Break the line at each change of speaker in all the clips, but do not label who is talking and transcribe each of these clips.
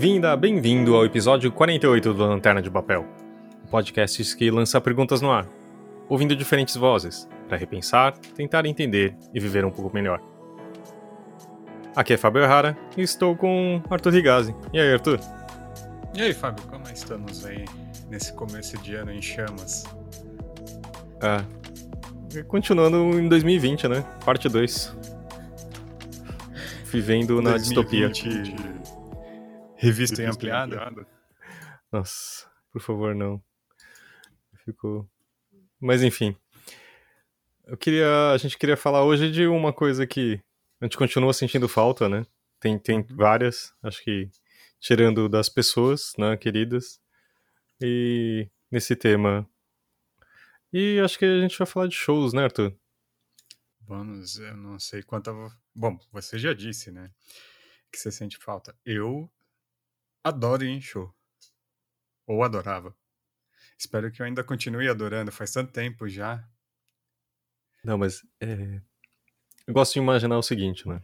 Bem-vinda, bem-vindo ao episódio 48 do Lanterna de Papel, um podcast que lança perguntas no ar, ouvindo diferentes vozes, para repensar, tentar entender e viver um pouco melhor. Aqui é Fábio Errara e estou com Arthur Rigazzi. E aí, Arthur?
E aí, Fábio, como estamos aí nesse começo de ano em chamas?
Ah, continuando em 2020, né? Parte 2. Vivendo na 2020, distopia.
Revista em ampliada?
Nossa, por favor, não. Ficou. Mas enfim. Eu queria. A gente queria falar hoje de uma coisa que a gente continua sentindo falta, né? Tem, tem uhum. várias, acho que tirando das pessoas, né, queridas. E nesse tema. E acho que a gente vai falar de shows, né, Arthur?
Vamos, eu não sei quanto. Bom, você já disse, né? Que você sente falta. Eu adoro ir em show. Ou adorava. Espero que eu ainda continue adorando. Faz tanto tempo já.
Não, mas é... eu gosto de imaginar o seguinte, né?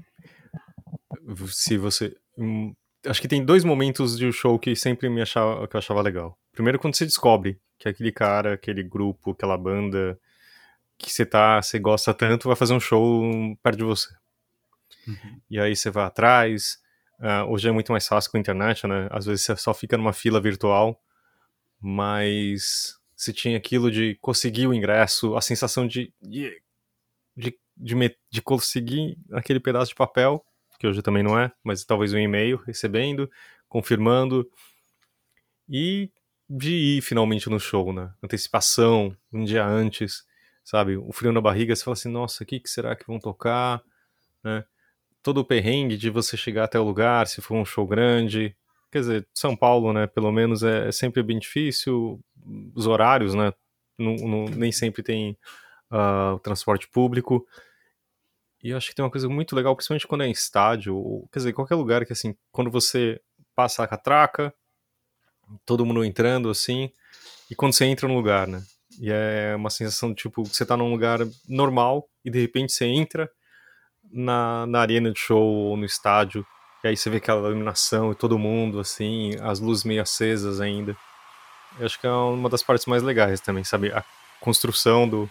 Se você. Hum, acho que tem dois momentos de um show que sempre me achava, que eu achava legal. Primeiro, quando você descobre que aquele cara, aquele grupo, aquela banda que você tá, você gosta tanto, vai fazer um show perto de você. Uhum. E aí você vai atrás. Uh, hoje é muito mais fácil com a internet, né? Às vezes você só fica numa fila virtual, mas se tinha aquilo de conseguir o ingresso, a sensação de, de, de, de, de conseguir aquele pedaço de papel, que hoje também não é, mas talvez um e-mail recebendo, confirmando, e de ir finalmente no show, né? Antecipação, um dia antes, sabe? O frio na barriga, você fala assim, nossa, o que, que será que vão tocar, né? Todo o perrengue de você chegar até o lugar, se for um show grande. Quer dizer, São Paulo, né, pelo menos é, é sempre bem difícil, os horários, né, não, não, nem sempre tem uh, transporte público. E eu acho que tem uma coisa muito legal, principalmente quando é em estádio, ou, quer dizer, qualquer lugar que, assim, quando você passa a catraca, todo mundo entrando, assim, e quando você entra no lugar, né? E é uma sensação tipo, você tá num lugar normal e de repente você entra na, na arena de show ou no estádio, e aí você vê aquela iluminação e todo mundo, assim, as luzes meio acesas ainda. Eu acho que é uma das partes mais legais também, sabe? A construção do,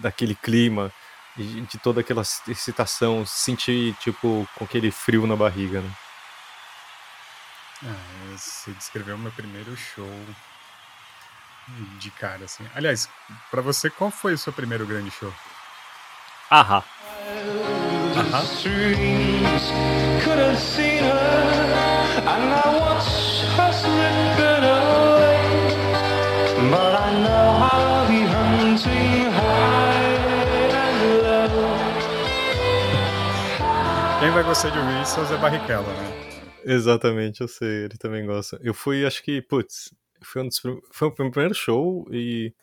daquele clima, de, de, toda aquela excitação, sentir, tipo, com aquele frio na barriga, né?
Ah, você descreveu meu primeiro show de cara, assim. Aliás, para você, qual foi o seu primeiro grande show?
Ahá.
Ahá. Quem vai gostar de ouvir isso é o Zé Barrichello, né?
Exatamente, eu sei, ele também gosta. Eu fui, acho que, putz, foi, um dos, foi o primeiro show e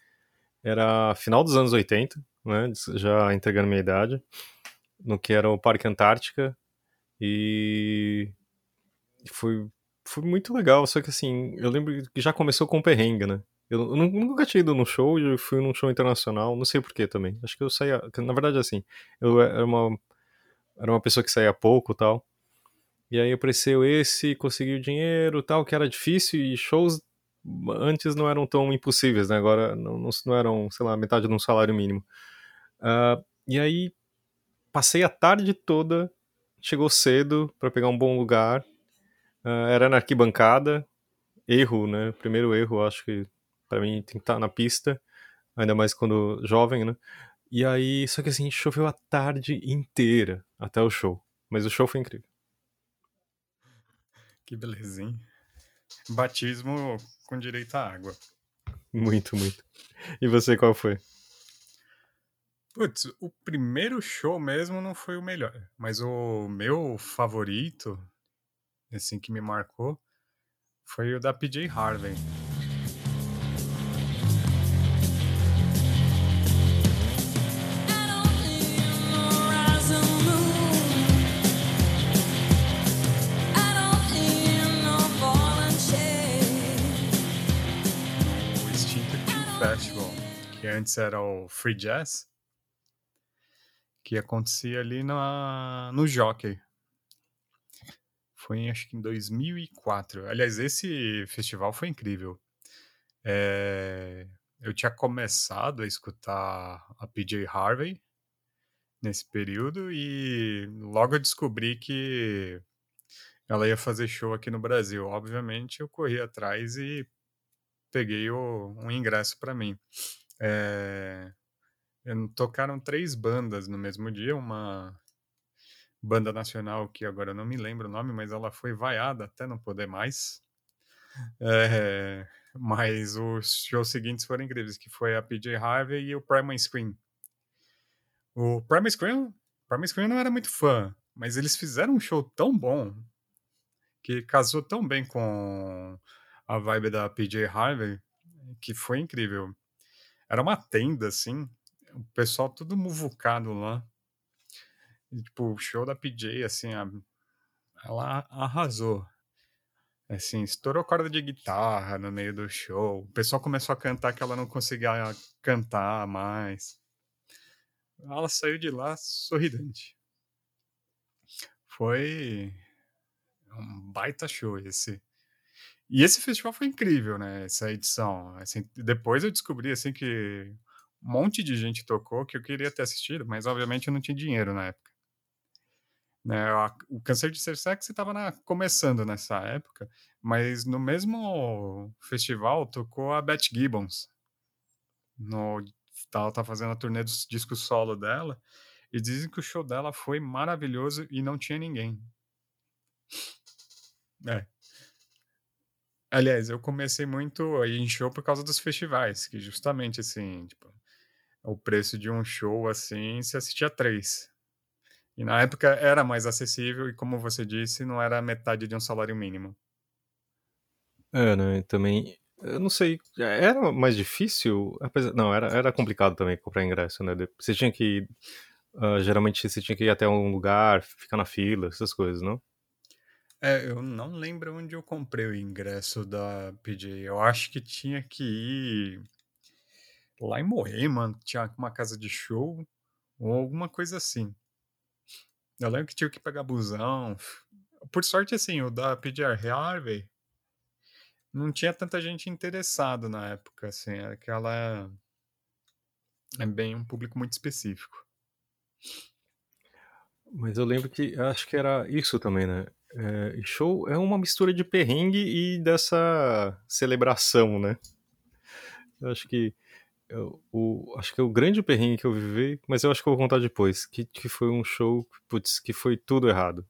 era final dos anos 80, né? Já entregando minha idade, no que era o Parque Antártica. E foi, foi muito legal, só que assim, eu lembro que já começou com o perrengue, né? Eu, nunca tinha ido num show, eu fui num show internacional, não sei porquê também. Acho que eu saía, na verdade assim, eu era uma, era uma pessoa que saía pouco tal. E aí apareceu esse, consegui o dinheiro tal, que era difícil, e shows antes não eram tão impossíveis, né? Agora não, não, não eram, sei lá, metade de um salário mínimo. Uh, e aí passei a tarde toda, chegou cedo para pegar um bom lugar. Uh, era na arquibancada, erro, né? Primeiro erro, acho que para mim tem que estar tá na pista, ainda mais quando jovem, né? E aí, só que assim, choveu a tarde inteira até o show. Mas o show foi incrível.
Que belezinha. Batismo com direito à água.
Muito, muito. E você, qual foi?
Putz, o primeiro show mesmo não foi o melhor, mas o meu favorito, assim, que me marcou, foi o da PJ Harvey. antes era o Free Jazz, que acontecia ali na, no Jockey. Foi acho que em 2004. Aliás, esse festival foi incrível. É, eu tinha começado a escutar a PJ Harvey nesse período e logo eu descobri que ela ia fazer show aqui no Brasil. Obviamente, eu corri atrás e peguei o, um ingresso para mim. É, tocaram três bandas no mesmo dia, uma banda nacional que agora eu não me lembro o nome, mas ela foi vaiada até não poder mais. É, mas os shows seguintes foram incríveis, que foi a PJ Harvey e o Primal Scream. O Primal Scream, Primal Scream não era muito fã, mas eles fizeram um show tão bom que casou tão bem com a vibe da PJ Harvey que foi incrível. Era uma tenda, assim, o pessoal tudo muvucado lá. E, tipo, o show da PJ, assim, a, ela arrasou. Assim, estourou corda de guitarra no meio do show. O pessoal começou a cantar que ela não conseguia cantar mais. Ela saiu de lá sorridente. Foi um baita show esse. E esse festival foi incrível, né? Essa edição. Assim, depois eu descobri assim que um monte de gente tocou que eu queria ter assistido, mas obviamente eu não tinha dinheiro na época. Né, o Câncer de Ser Sexy estava começando nessa época, mas no mesmo festival tocou a Beth Gibbons. No, ela tá fazendo a turnê dos discos solo dela, e dizem que o show dela foi maravilhoso e não tinha ninguém. É. Aliás, eu comecei muito em show por causa dos festivais, que justamente assim, tipo, o preço de um show assim, se assistia três. E na época era mais acessível e, como você disse, não era metade de um salário mínimo.
É, né? Também, eu não sei, era mais difícil? Apesar, não, era, era complicado também comprar ingresso, né? Você tinha que. Uh, geralmente você tinha que ir até um lugar, ficar na fila, essas coisas, não?
É, eu não lembro onde eu comprei o ingresso da PJ. Eu acho que tinha que ir lá em Moema, tinha uma casa de show ou alguma coisa assim. Eu lembro que tinha que pegar busão. Por sorte, assim, o da PJ Harvey não tinha tanta gente interessada na época, assim, aquela é bem um público muito específico.
Mas eu lembro que acho que era isso também, né? É, show é uma mistura de perrengue e dessa celebração, né? Eu acho que eu, o, acho que é o grande perrengue que eu vivi, mas eu acho que eu vou contar depois, que, que foi um show, putz, que foi tudo errado.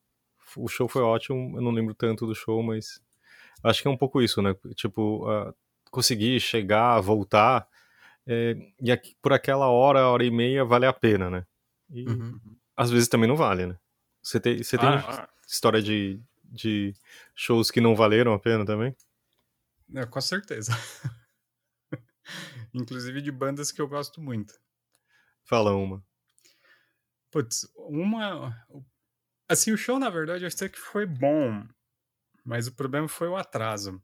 O show foi ótimo, eu não lembro tanto do show, mas acho que é um pouco isso, né? Tipo, uh, conseguir chegar, voltar, é, e aqui, por aquela hora, hora e meia, vale a pena, né? E uhum. às vezes também não vale, né? Você tem, você tem ah, história de, de shows que não valeram a pena também?
É, com certeza. Inclusive de bandas que eu gosto muito.
Fala uma.
Putz, uma. Assim, o show, na verdade, eu sei que foi bom, mas o problema foi o atraso,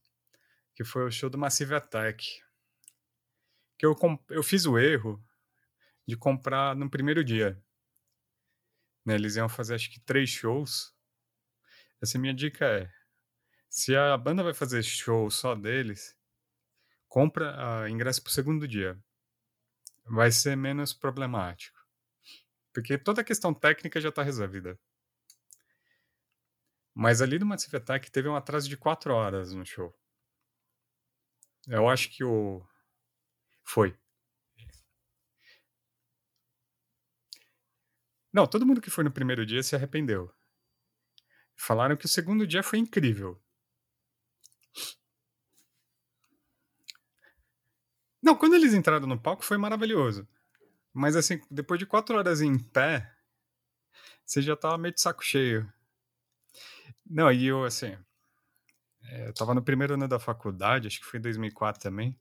que foi o show do Massive Attack. Que eu, eu fiz o erro de comprar no primeiro dia. Né, eles iam fazer acho que três shows. Essa minha dica é: se a banda vai fazer show só deles, compra uh, ingresso para o segundo dia. Vai ser menos problemático. Porque toda a questão técnica já está resolvida. Mas ali no Massive Attack teve um atraso de quatro horas no show. Eu acho que o. Foi. Não, todo mundo que foi no primeiro dia se arrependeu. Falaram que o segundo dia foi incrível. Não, quando eles entraram no palco foi maravilhoso. Mas assim, depois de quatro horas em pé, você já tava meio de saco cheio. Não, e eu assim. É, eu tava no primeiro ano da faculdade, acho que foi em 2004 também.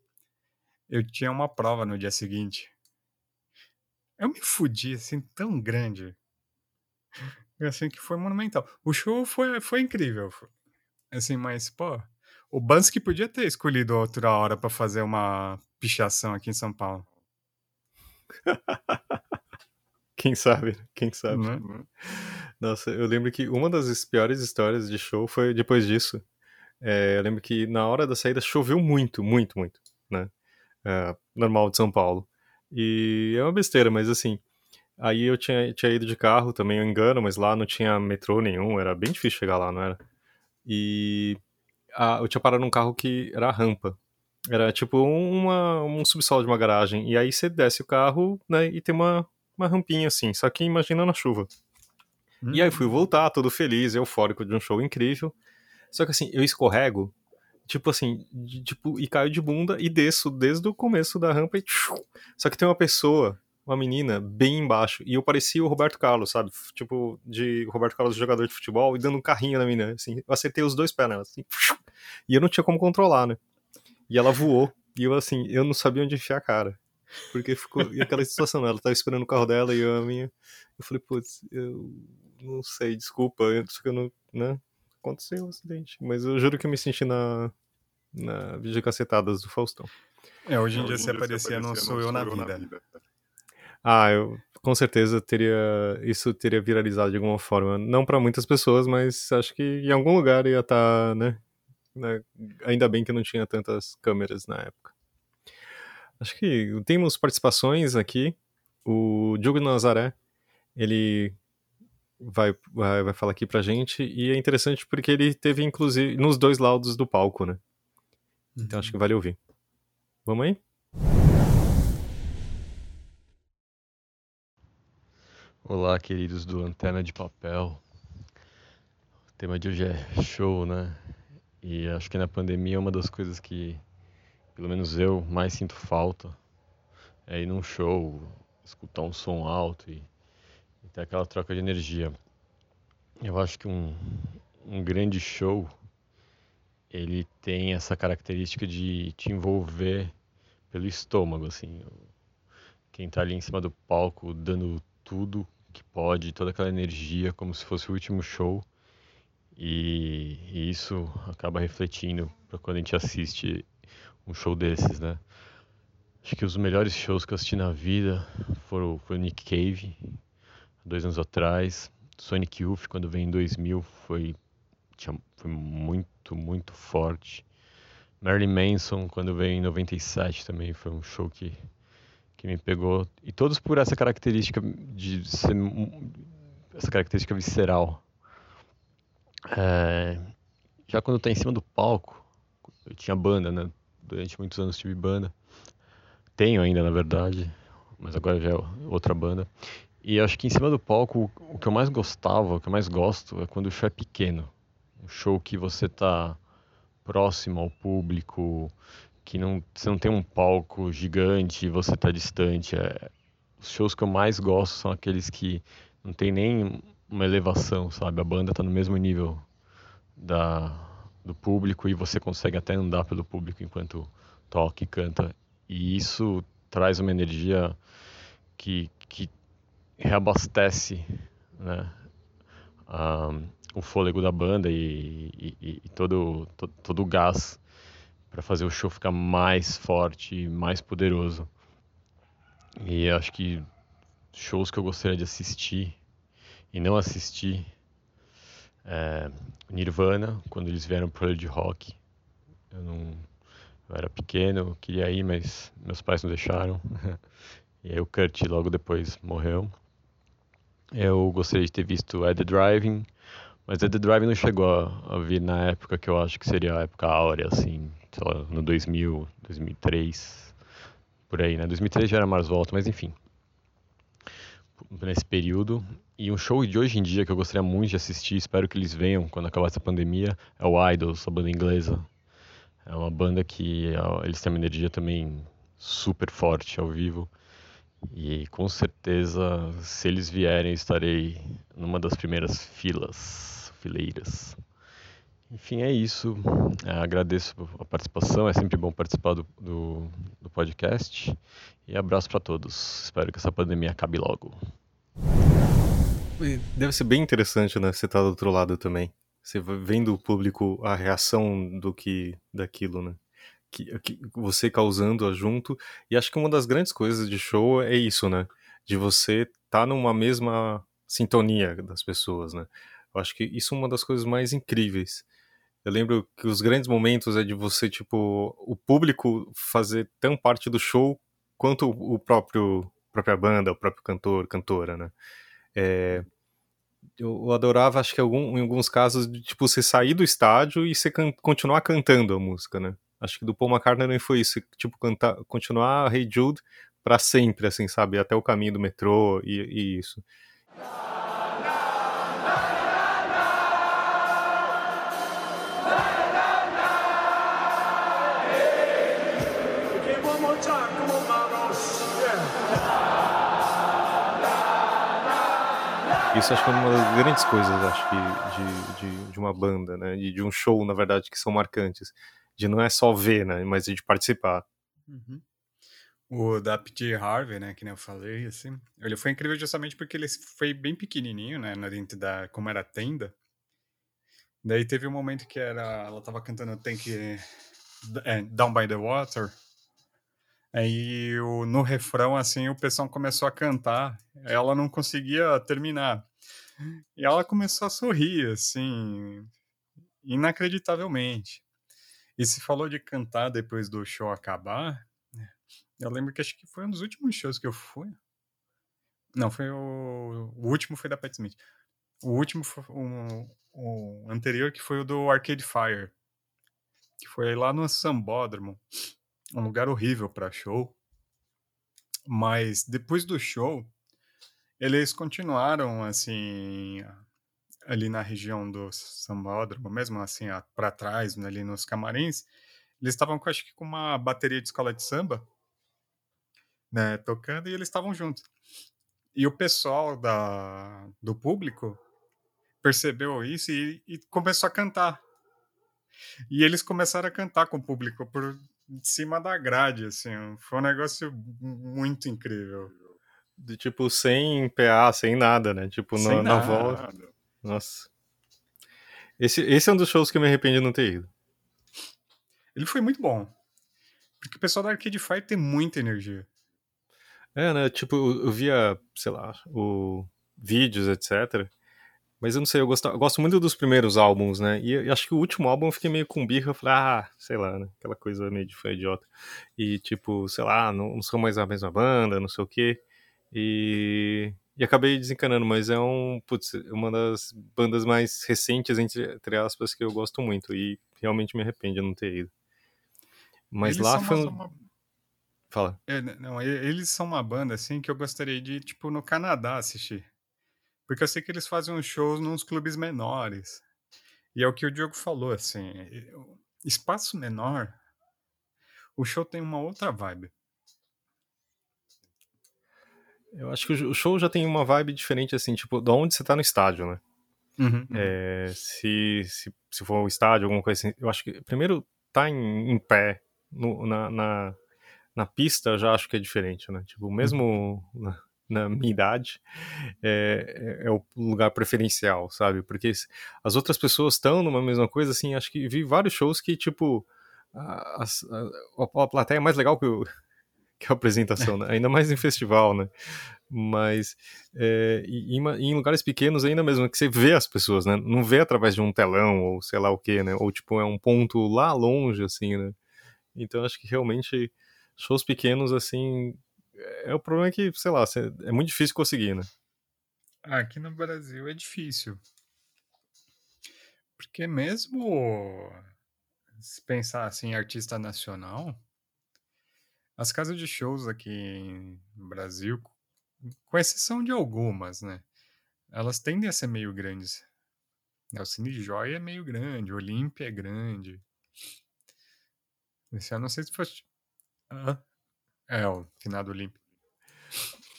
Eu tinha uma prova no dia seguinte. Eu me fudi, assim, tão grande. Assim, que foi monumental. O show foi, foi incrível. Assim, mas, pô, o Bansky podia ter escolhido outra hora para fazer uma pichação aqui em São Paulo.
Quem sabe, quem sabe. Né? Nossa, eu lembro que uma das piores histórias de show foi depois disso. É, eu lembro que na hora da saída choveu muito, muito, muito, né? É, normal de São Paulo. E é uma besteira, mas assim, aí eu tinha, tinha ido de carro também, eu engano, mas lá não tinha metrô nenhum, era bem difícil chegar lá, não era? E a, eu tinha parado num carro que era rampa. Era tipo uma, um subsolo de uma garagem. E aí você desce o carro, né, e tem uma, uma rampinha assim, só que imagina na chuva. Hum. E aí fui voltar, todo feliz, eufórico de um show incrível. Só que assim, eu escorrego, tipo assim, de, tipo, e caio de bunda e desço desde o começo da rampa e. Só que tem uma pessoa, uma menina, bem embaixo. E eu parecia o Roberto Carlos, sabe? Tipo, de Roberto Carlos, jogador de futebol, e dando um carrinho na menina. Assim, eu acertei os dois pés nela, assim. E eu não tinha como controlar, né? E ela voou. E eu, assim, eu não sabia onde enfiar a cara. Porque ficou e aquela situação, ela tava esperando o carro dela e eu a minha. Eu falei, putz, eu não sei, desculpa, só que eu não, né? Aconteceu o um acidente. Mas eu juro que eu me senti na, na videocacetadas do Faustão.
É, hoje em dia se aparecer, não sou eu na vida. vida.
Ah, eu com certeza teria isso teria viralizado de alguma forma, não para muitas pessoas, mas acho que em algum lugar ia estar, tá, né, né? Ainda bem que não tinha tantas câmeras na época. Acho que temos participações aqui. O Diogo Nazaré, ele vai, vai, vai falar aqui pra gente, e é interessante porque ele teve, inclusive, nos dois laudos do palco, né? Então acho que uhum. vale ouvir. Vamos aí?
Olá, queridos do Antena de Papel. O tema de hoje é show, né? E acho que na pandemia uma das coisas que, pelo menos eu, mais sinto falta é ir num show, escutar um som alto e, e ter aquela troca de energia. Eu acho que um, um grande show ele tem essa característica de te envolver pelo estômago, assim. Quem está ali em cima do palco dando tudo que pode, toda aquela energia, como se fosse o último show. E, isso acaba refletindo para quando a gente assiste um show desses, né? Acho que os melhores shows que eu assisti na vida foram o Nick Cave, dois anos atrás. Sonic Youth, quando veio em 2000, foi, tinha, foi muito, muito forte. Marilyn Manson, quando veio em 97, também foi um show que, que me pegou. E todos por essa característica de ser essa característica visceral é, já quando tá em cima do palco, eu tinha banda, né? Durante muitos anos tive banda. Tenho ainda, na verdade, mas agora já é outra banda. E acho que em cima do palco, o que eu mais gostava, o que eu mais gosto é quando o show é pequeno. Um show que você tá próximo ao público, que não, você não tem um palco gigante e você tá distante. É, os shows que eu mais gosto são aqueles que não tem nem uma elevação, sabe? A banda está no mesmo nível da, do público e você consegue até andar pelo público enquanto toca e canta. E isso traz uma energia que, que reabastece né? Um, o fôlego da banda e, e, e todo, todo, todo o gás para fazer o show ficar mais forte, mais poderoso. E acho que shows que eu gostaria de assistir e não assisti é, Nirvana quando eles vieram pro de rock. Eu não eu era pequeno, queria ir, mas meus pais não deixaram. e aí o Kurt logo depois morreu. Eu gostaria de ter visto the Driving, mas the Driving não chegou a, a, vir na época que eu acho que seria a época áurea, assim, sei lá, no 2000, 2003, por aí, né? 2003 já era mais volta, mas enfim. Nesse período, e um show de hoje em dia que eu gostaria muito de assistir, espero que eles venham quando acabar essa pandemia, é o Idols, a banda inglesa. É uma banda que eles têm uma energia também super forte ao vivo. E com certeza, se eles vierem, estarei numa das primeiras filas, fileiras. Enfim, é isso. É, agradeço a participação, é sempre bom participar do, do, do podcast. E abraço para todos. Espero que essa pandemia acabe logo.
Deve ser bem interessante, né? Você tá do outro lado também. Você vendo o público, a reação do que daquilo, né? Que, que você causando junto. E acho que uma das grandes coisas de show é isso, né? De você tá numa mesma sintonia das pessoas, né? Eu acho que isso é uma das coisas mais incríveis. Eu lembro que os grandes momentos é de você, tipo, o público fazer tão parte do show quanto o próprio própria banda, o próprio cantor, cantora, né? É, eu adorava, acho que algum, em alguns casos, de, tipo, você sair do estádio e você can continuar cantando a música, né? Acho que do Paul McCartney foi isso, tipo, cantar, continuar Hey Jude para sempre, assim, sabe? Até o caminho do metrô e, e isso. Isso acho que é uma das grandes coisas, acho que, de, de, de uma banda, né? De, de, um show, na verdade, que são marcantes. De não é só ver, né? Mas de participar.
Uhum. O da PJ Harvey, né? Que nem eu falei, assim. Ele foi incrível justamente porque ele foi bem pequenininho, né? Dentro da... Como era a tenda. Daí teve um momento que era... Ela tava cantando Tank... É, Down by the Water. Aí no refrão, assim, o pessoal começou a cantar, ela não conseguia terminar. E ela começou a sorrir, assim, inacreditavelmente. E se falou de cantar depois do show acabar, eu lembro que acho que foi um dos últimos shows que eu fui. Não, foi o, o último foi da Pat Smith. O último o, o anterior que foi o do Arcade Fire, que foi lá no Sambódromo um lugar horrível para show. Mas depois do show, eles continuaram assim ali na região do sambódromo, mesmo assim para trás, ali nos camarins, eles estavam acho que com uma bateria de escola de samba, né, tocando e eles estavam juntos. E o pessoal da do público percebeu isso e, e começou a cantar. E eles começaram a cantar com o público por de cima da grade, assim. Foi um negócio muito incrível.
De tipo, sem PA, sem nada, né? Tipo, na, na volta. Nossa. Esse, esse é um dos shows que eu me arrependo de não ter ido.
Ele foi muito bom. Porque o pessoal da Arcade Fire tem muita energia.
É, né? Tipo, eu via, sei lá, o vídeos, etc. Mas eu não sei, eu gosto, eu gosto muito dos primeiros álbuns, né? E acho que o último álbum eu fiquei meio com birra, eu falei, ah, sei lá, né? Aquela coisa meio de fã idiota. E tipo, sei lá, não, não sou mais a mesma banda, não sei o quê. E, e acabei desencanando, mas é um, putz, uma das bandas mais recentes, entre, entre aspas, que eu gosto muito. E realmente me arrependo de não ter ido. Mas eles lá foi. Uma, uma... Fala.
É, não, eles são uma banda, assim, que eu gostaria de, tipo, no Canadá assistir. Porque eu sei que eles fazem uns shows nos clubes menores. E é o que o Diogo falou, assim, espaço menor, o show tem uma outra vibe.
Eu acho que o show já tem uma vibe diferente, assim, tipo, de onde você tá no estádio, né?
Uhum.
É, se, se, se for um estádio, alguma coisa assim, eu acho que primeiro tá em, em pé no, na, na, na, pista, eu já acho que é diferente, né? Tipo, mesmo uhum na minha idade, é, é, é, o lugar preferencial, sabe? Porque as outras pessoas estão numa mesma coisa, assim, acho que vi vários shows que, tipo, a, a, a plateia é mais legal que, o, que a apresentação, né? ainda mais em festival, né? Mas é, em, em, lugares pequenos ainda mesmo, que você vê as pessoas, né? Não vê através de um telão ou sei lá o que, né? Ou, tipo, é um ponto lá longe, assim, né? Então acho que realmente shows pequenos, assim, é o problema é que, sei lá, é muito difícil conseguir, né?
Aqui no Brasil é difícil. Porque mesmo se pensar assim, artista nacional, as casas de shows aqui no Brasil, com exceção de algumas, né? Elas tendem a ser meio grandes. O Cine Joy é meio grande, o Olímpia é grande. Esse ano não sei se fosse. Ah, é, o finado Olímpico.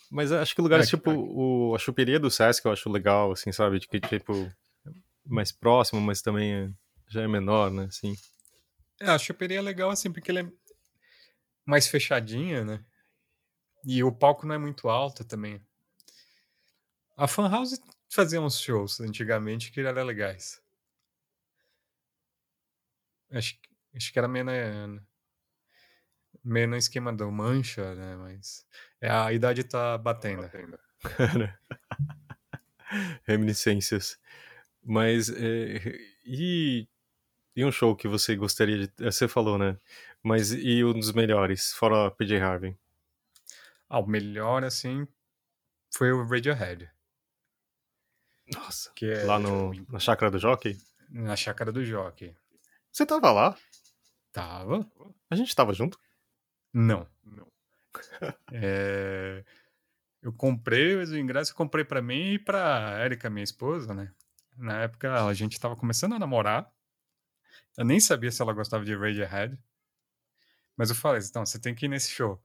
Mas acho que lugares é, tipo o, a chuperia do Sesc eu acho legal, assim, sabe? De que, tipo, mais próximo, mas também já é menor, né? Assim.
É, a chuperia é legal, assim, porque ele é mais fechadinha, né? E o palco não é muito alto também. A Fan House fazia uns shows antigamente que eram legais. Acho, acho que era meio na, meio no esquema do mancha, né? Mas é, a idade tá batendo. batendo.
Reminiscências. Mas, é, e, e um show que você gostaria de. é, Você falou, né? Mas e um dos melhores, fora PJ Harvey?
Ah, o melhor, assim, foi o Radiohead,
Nossa.
que é
Lá no, na chácara do Jockey?
na chácara do Jockey.
Você tava lá?
Tava?
A gente tava junto?
Não. É, Eu comprei o ingresso, eu comprei pra mim e pra Erika, minha esposa, né? Na época a gente tava começando a namorar. Eu nem sabia se ela gostava de Radiohead. Mas eu falei, então, você tem que ir nesse show.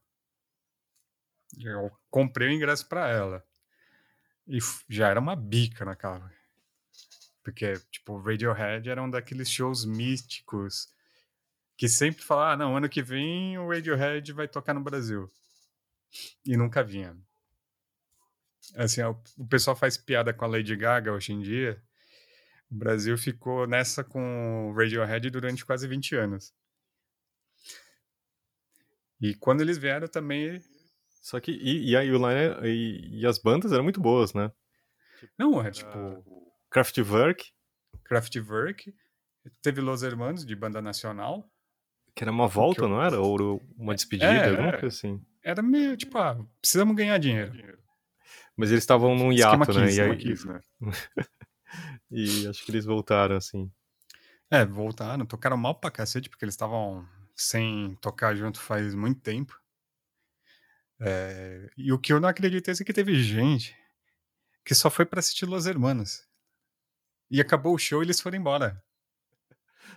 Eu comprei o ingresso pra ela. E já era uma bica naquela. Porque, tipo, Radiohead era um daqueles shows místicos que sempre fala, ah, não, ano que vem o Radiohead vai tocar no Brasil. E nunca vinha. Assim, ó, o pessoal faz piada com a Lady Gaga hoje em dia. O Brasil ficou nessa com o Radiohead durante quase 20 anos. E quando eles vieram também.
Só que. E, e aí o line e, e as bandas eram muito boas, né?
Não, é tipo.
Kraftwerk,
Kraftwerk. Teve Los Hermanos, de banda nacional.
Que era uma volta,
eu-
não era? Ou uma despedida,
É,
alguma
é.
coisa assim.
Era meio tipo, ah, precisamos ganhar dinheiro.
Mas eles estavam num hiato, né?
15,
E, aí-
esquema 15, né?
e acho que eles voltaram, assim.
É, voltaram, tocaram mal pra cacete, porque eles estavam sem tocar junto faz muito tempo. É, e o que eu não acreditei é que teve gente que só foi pra assistir Los Hermanos. E acabou o show e eles foram embora.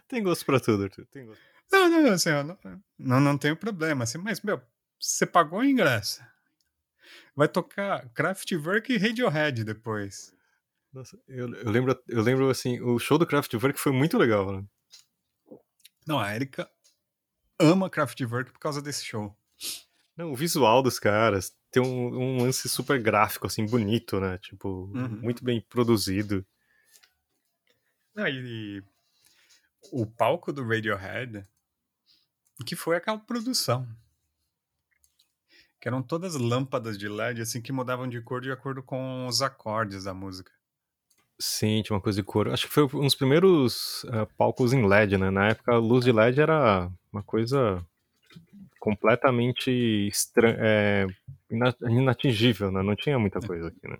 Tem gosto pra tudo, Arthur. Tem gosto.
Não, não, assim, eu não, não, não tenho problema, assim, mas, meu, você pagou o ingresso. Vai tocar Kraftwerk e Radiohead depois.
Nossa, eu, eu lembro, eu lembro, assim, o show do Kraftwerk foi muito legal, né?
Não, a Erika ama Kraftwerk por causa desse show.
Não, o visual dos caras tem um, um lance super gráfico, assim, bonito, né? Tipo,
Uhum.
muito bem produzido.
Ah, e o palco do Radiohead, que foi aquela produção. Que eram todas lâmpadas de LED, assim, que mudavam de cor de acordo com os acordes da música.
Sim, tinha uma coisa de cor. Acho que foi um dos primeiros eh, palcos em LED, né? Na época, a luz de LED era uma coisa completamente estra... é, ina- inatingível, né? Não tinha muita coisa aqui, né?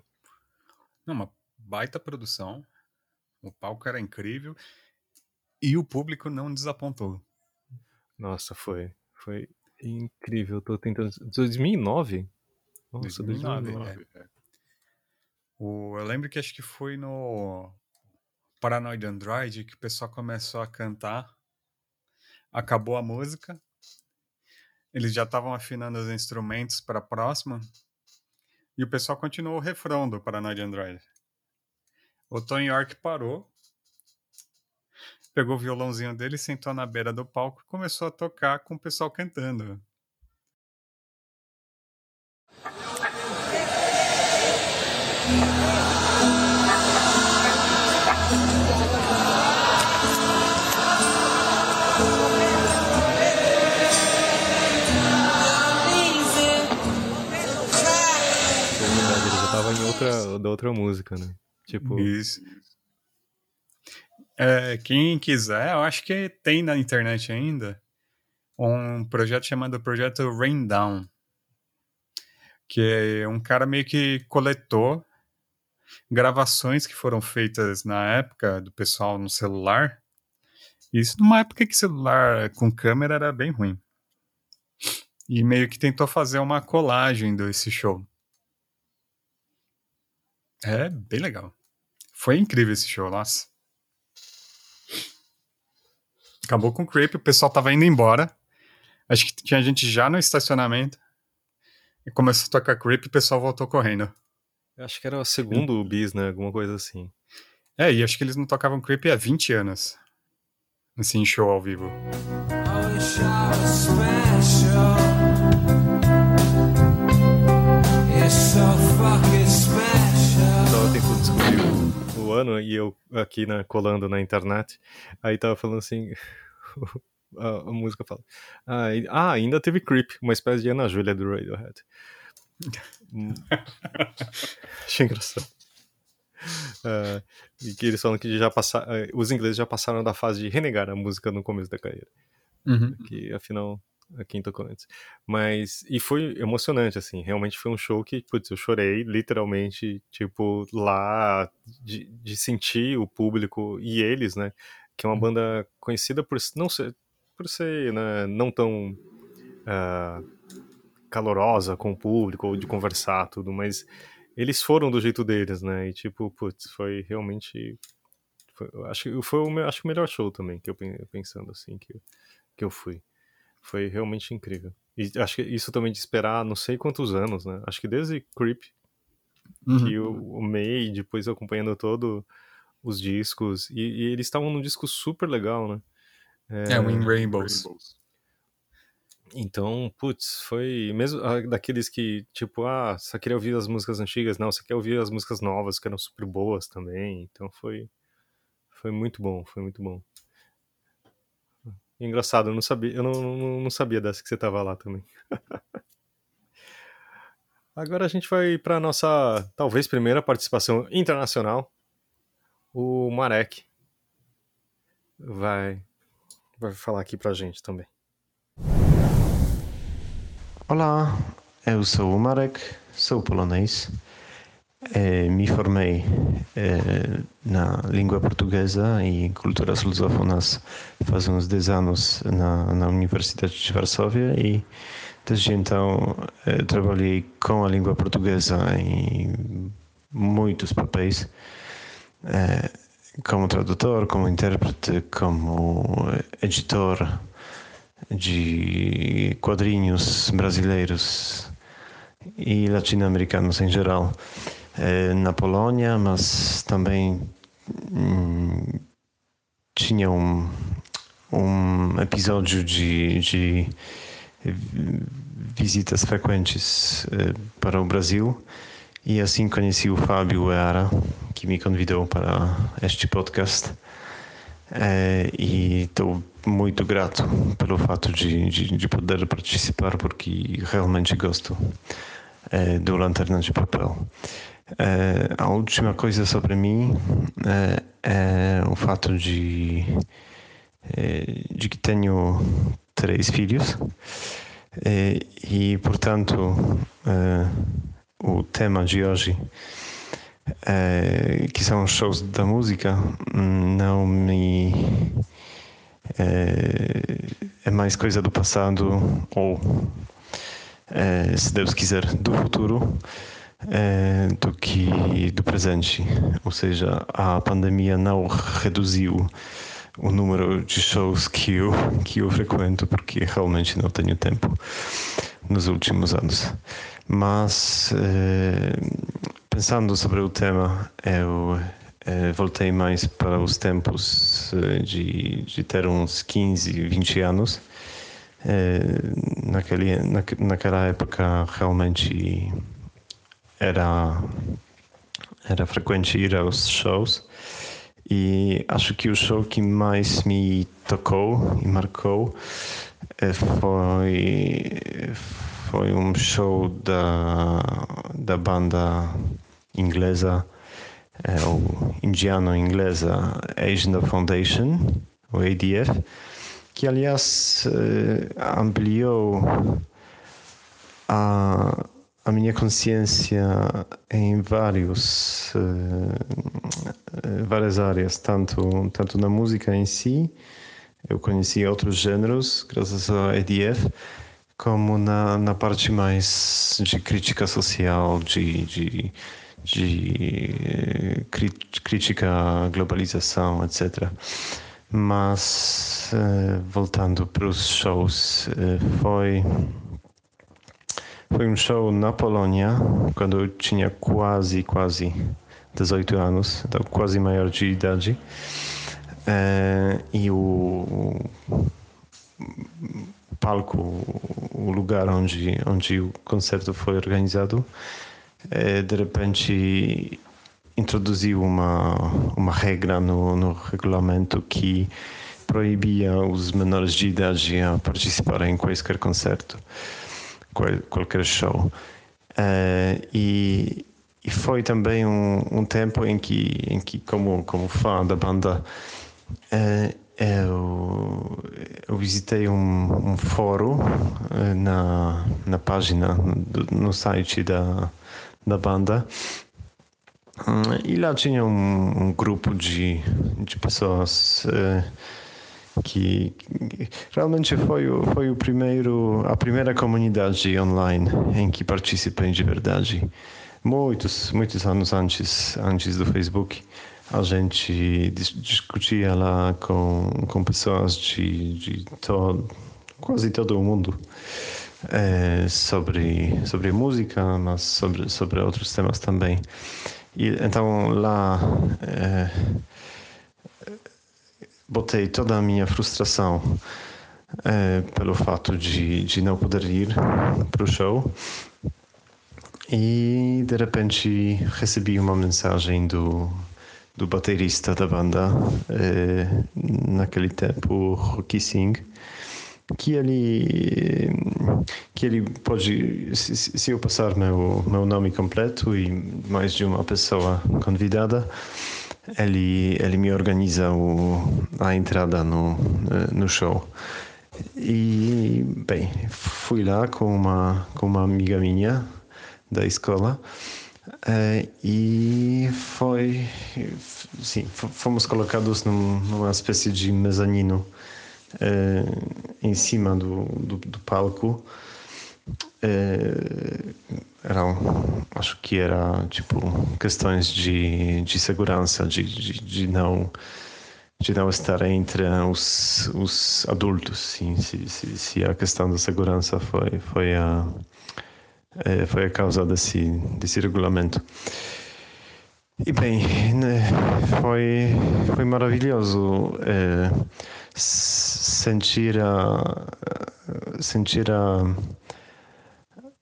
Não, uma baita produção. O palco era incrível. E o público não desapontou.
Nossa, foi. Foi incrível. Tô tentando. 2009? Nossa,
2009,
2009.
é. O, eu lembro que acho que foi no Paranoid Android que o pessoal começou a cantar. Acabou a música. Eles já estavam afinando os instrumentos para a próxima. E o pessoal continuou o refrão do Paranoid Android. O Tony York parou, pegou o violãozinho dele, sentou na beira do palco e começou a tocar com o pessoal cantando.
Verdade, ele já tava em outra, da outra música, né? Tipo,
Isso. É, quem quiser, eu acho que tem na internet ainda um projeto chamado Projeto Rain Down, que é um cara meio que coletou gravações que foram feitas na época do pessoal no celular. Isso numa época que celular com câmera era bem ruim. E meio que tentou fazer uma colagem desse show. É bem legal. Foi incrível esse show, nossa. Acabou com o creep, o pessoal tava indo embora. Acho que tinha gente já no estacionamento. E começou a tocar creep e o pessoal voltou correndo.
eu acho que era o segundo bis, né? Alguma coisa assim.
É, e acho que eles não tocavam creep há 20 anos. Assim, em show ao vivo.
Tava tentando descobrir o, o ano e eu aqui né, colando na internet. Aí tava falando assim. a, a música fala. Ah, e- ah, ainda teve Creep, uma espécie de Ana Júlia do Radiohead. Hum. Achei engraçado. Uh, e que eles falam que já passaram, uh, os ingleses já passaram da fase de renegar a música no começo da carreira.
Uhum.
Que afinal a quem tocou antes. Mas, e foi emocionante, assim, realmente foi um show que, putz, eu chorei, literalmente, tipo, lá, de, de sentir o público e eles, né, que é uma uhum. banda conhecida por não ser, por ser, né, não tão uh, calorosa com o público, ou de conversar, tudo, mas eles foram do jeito deles, né, e tipo, putz, foi realmente, foi, acho, foi o, acho o melhor show também, que eu pensando, assim, que, que eu fui. Foi realmente incrível. E acho que isso também de esperar não sei quantos anos, né? Acho que desde Creep, uhum. que o, o May, depois acompanhando todo os discos, e, e eles estavam num disco super legal, né?
É, é o In Rainbows. Rainbows.
Então, putz, foi mesmo daqueles que, tipo, ah, só queria ouvir as músicas antigas, não, você quer ouvir as músicas novas, que eram super boas também. Então foi foi muito bom, foi muito bom. Engraçado, eu não sabia, eu não, não, não sabia dessa que você tava lá também. Agora a gente vai para nossa, talvez, primeira participação internacional. O Marek vai, vai falar aqui pra gente também.
Olá, eu sou o Marek, sou polonês é, me formei é, na língua portuguesa e culturas lusófonas faz uns 10 anos na, na Universidade de Varsóvia e desde então é, trabalhei com a língua portuguesa em muitos papéis é, como tradutor, como intérprete, como editor de quadrinhos brasileiros e latino-americanos em geral. Eh, na Polônia, mas também hum, tinha um, um episódio de, de visitas frequentes eh, para o Brasil e assim conheci o Fábio Eara, que me convidou para este podcast. É, e estou muito grato pelo fato de, de, de, poder participar, porque realmente gosto é, do Lanterna de Papel. É, a última coisa sobre mim é, é o fato de, é, de que tenho três filhos e, portanto, o tema de hoje, que são os shows da música, não me. é mais coisa do passado ou, se Deus quiser, do futuro é, do que do presente. Ou seja, a pandemia não reduziu o número de shows que eu, que eu frequento, porque realmente não tenho tempo nos últimos anos. Mas, é, pensando sobre o tema, eu é, voltei mais para os tempos de, de ter uns 15, 20 anos. É, naquele, na, naquela época, realmente era, era frequente ir aos shows e acho que o show que mais me tocou e marcou eh, foi foi um show da da banda inglesa é, ou indiano-inglesa Asian Foundation, o ADF, que aliás eh, ampliou a a minha consciência em vários uh, várias áreas tanto tanto na música em si eu conheci outros gêneros graças ao EDF como na, na parte mais de crítica social de, de, de uh, crítica à globalização etc mas voltando para os shows foi foi um show na Polônia, quando eu tinha quase, quase 18 anos, então quase maior de idade. É, e o, o, palco, o lugar onde, onde o concerto foi organizado, é, de repente introduziu uma, uma regra no, no regulamento que proibia os menores de idade a participarem em qualquer concerto qualquer show. Uh, e, e foi também um, um, tempo em que, em que como, como fã da banda, uh, eu, eu, visitei um, um fórum uh, na, na página, no, no site da, da banda. e lá tinha um, um, grupo de, de pessoas que, que, realmente foi, o, foi o primeiro, a primeira comunidade online em que participei de verdade muitos, muitos anos antes, antes do Facebook, a gente discutia lá com, com pessoas de, de todo, quase todo o mundo é, sobre, sobre música, mas sobre, sobre outros temas também. E, então lá é, botei toda a minha frustração é, pelo fato de, de não poder ir para o show. E de repente recebi uma mensagem do, do baterista da banda, eh, naquele tempo, Rocky Singh, que ele, que ele pode, se, se eu passar meu, meu nome completo e mais de uma pessoa convidada, ele, ele me organiza o, a entrada no, eh, no show. E, bem, fui lá com uma, com uma amiga minha, da escola. Uh, e foi, sim, fomos colocados num, numa espécie de mezanino uh, em cima do, do, do palco. Uh, eram, acho que era tipo questões de, de segurança, de, de, de não de não estar entre os, os adultos, sim, se, se, se a questão da segurança foi foi a é, foi a causa desse, desse regulamento. E bem, né, foi, foi maravilhoso é, sentir a sentir a,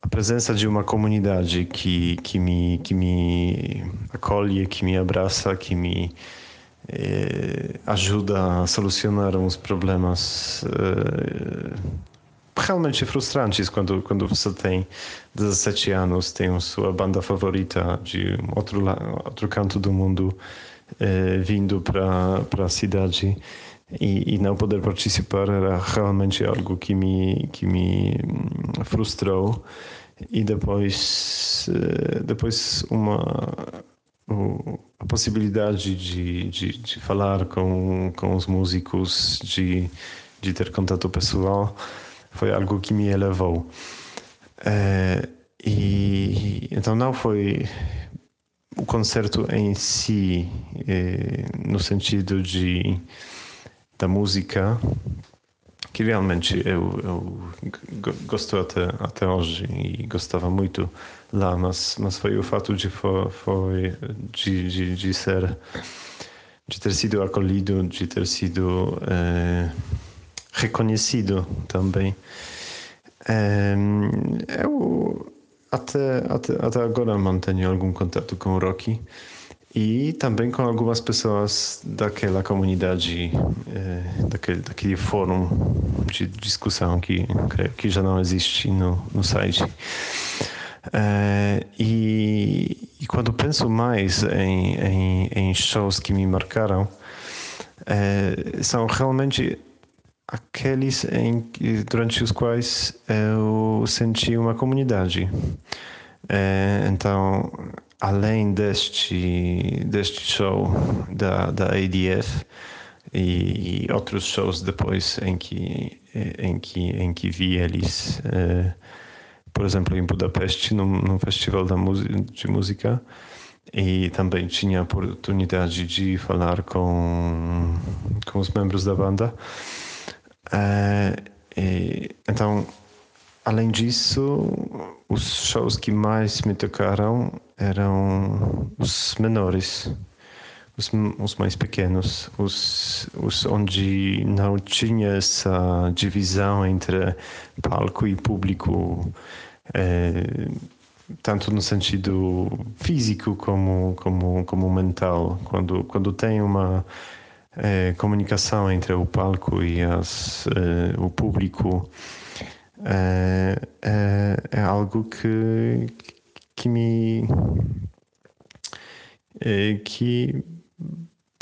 a presença de uma comunidade que, que, me, que me acolhe, que me abraça, que me é, ajuda a solucionar uns problemas é, realmente frustrantes quando, quando você tem 17 anos, tem sua banda favorita de outro, outro canto do mundo eh, vindo para a cidade e, e, não poder participar era realmente algo que me, que me hum, frustrou. E depois, eh, depois uma a possibilidade de, de, de falar com, com os músicos, de, de ter contato pessoal, foi algo que me elevou. É, e então não foi o concerto em si, é, no sentido de da música, que realmente eu, eu gosto até, até hoje e gostava muito lá, mas, mas foi o fato de, foi, de, de, de ser de ter sido acolhido, de ter sido é, reconhecido também. eu até, até, até agora mantenho algum contato com o Rocky e também com algumas pessoas daquela comunidade, eh, daquele, daquele fórum de discussão que que já não existe no, no site. Eh, e, e, quando penso mais em, em, em shows que me marcaram, eh, são realmente aqueles em durante os quais eu senti uma comunidade. É, então, além deste, deste show da, da ADF e, outros shows depois em que, em que, em que vi eles, é, por exemplo, em Budapeste, num, num festival da de música, e também tinha a oportunidade de falar com, com os membros da banda. Uh, e, então, além disso, os shows que mais me tocaram eram os menores, os, os mais pequenos, os, os onde não tinha essa divisão entre palco e público, eh, tanto no sentido físico como como como mental. Quando quando tem uma é, comunicação entre o palco e as, é, o público é, é, é, algo que, que me é, que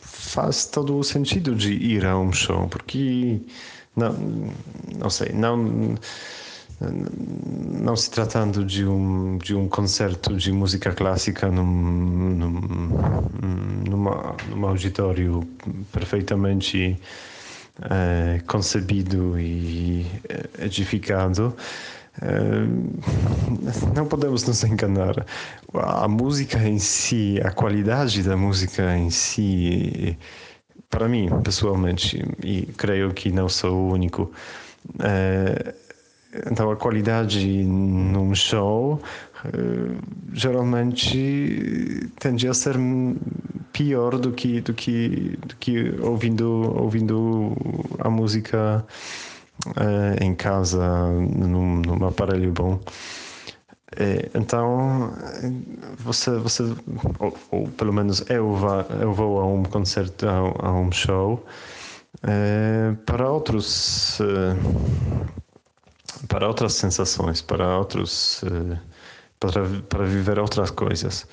faz todo o sentido de ir a um show, porque não, não sei, não não se tratando de um de um concerto de música clássica num, num numa, num auditório perfeitamente é, concebido e eh, edificado. É, não podemos nos enganar. A música em si a qualidade da música em si para mim pessoalmente e creio que não sou o único então a qualidade num show geralmente tende a ser pior do que do que do que ouvindo ouvindo a música uh, em casa num, num aparelho bom. É, então você você ou, ou, pelo menos eu vá, eu vou a um concerto a, a um show é, para outros para outras sensações, para outros, eh, para, para viver outras coisas.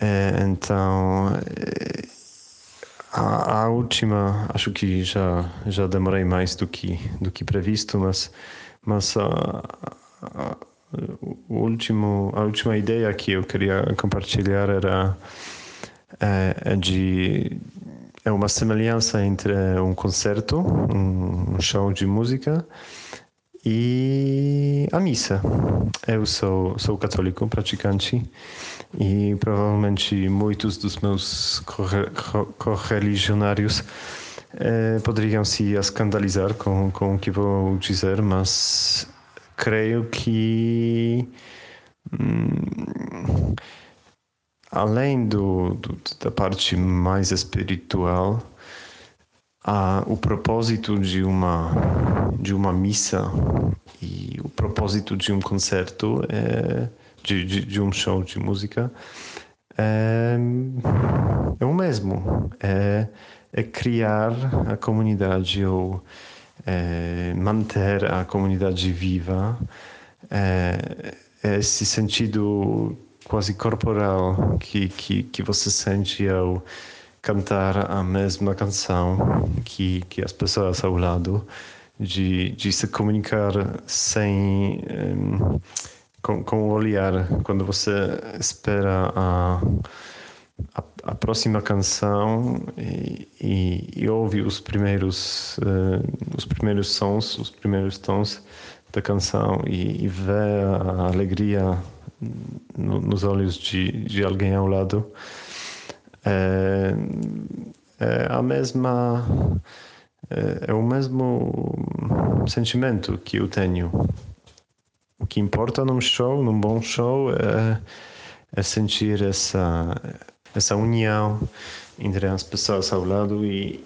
É, então, eh, a, a, última, acho que já já demorei mais do que do que previsto, mas mas a, a, o último, a última ideia que eu queria compartilhar era é, de é uma semelhança entre um concerto, um show de música e a missa. Eu sou, sou católico praticante e provavelmente muitos dos meus correligionários eh, poderiam se escandalizar com, com o que vou dizer, mas creio que hum, além do, do, da parte mais espiritual, ah, o propósito de uma de uma missa e o propósito de um concerto é, de, de, de um show de música é, é o mesmo. É, é criar a comunidade ou é, manter a comunidade viva. Esse sentido quase corporal que, que, que você sente ao cantar a mesma canção que, que as pessoas ao lado, de, de se comunicar sem. Um, com, com o olhar, quando você espera a, a, a próxima canção e, e, e, ouve os primeiros, uh, os primeiros sons, os primeiros tons da canção e, e vê a alegria no, nos olhos de, de alguém ao lado é, é a mesma é, é o mesmo sentimento que eu tenho. O que importa num show, num bom show, é, é sentir essa essa união entre as pessoas ao lado e,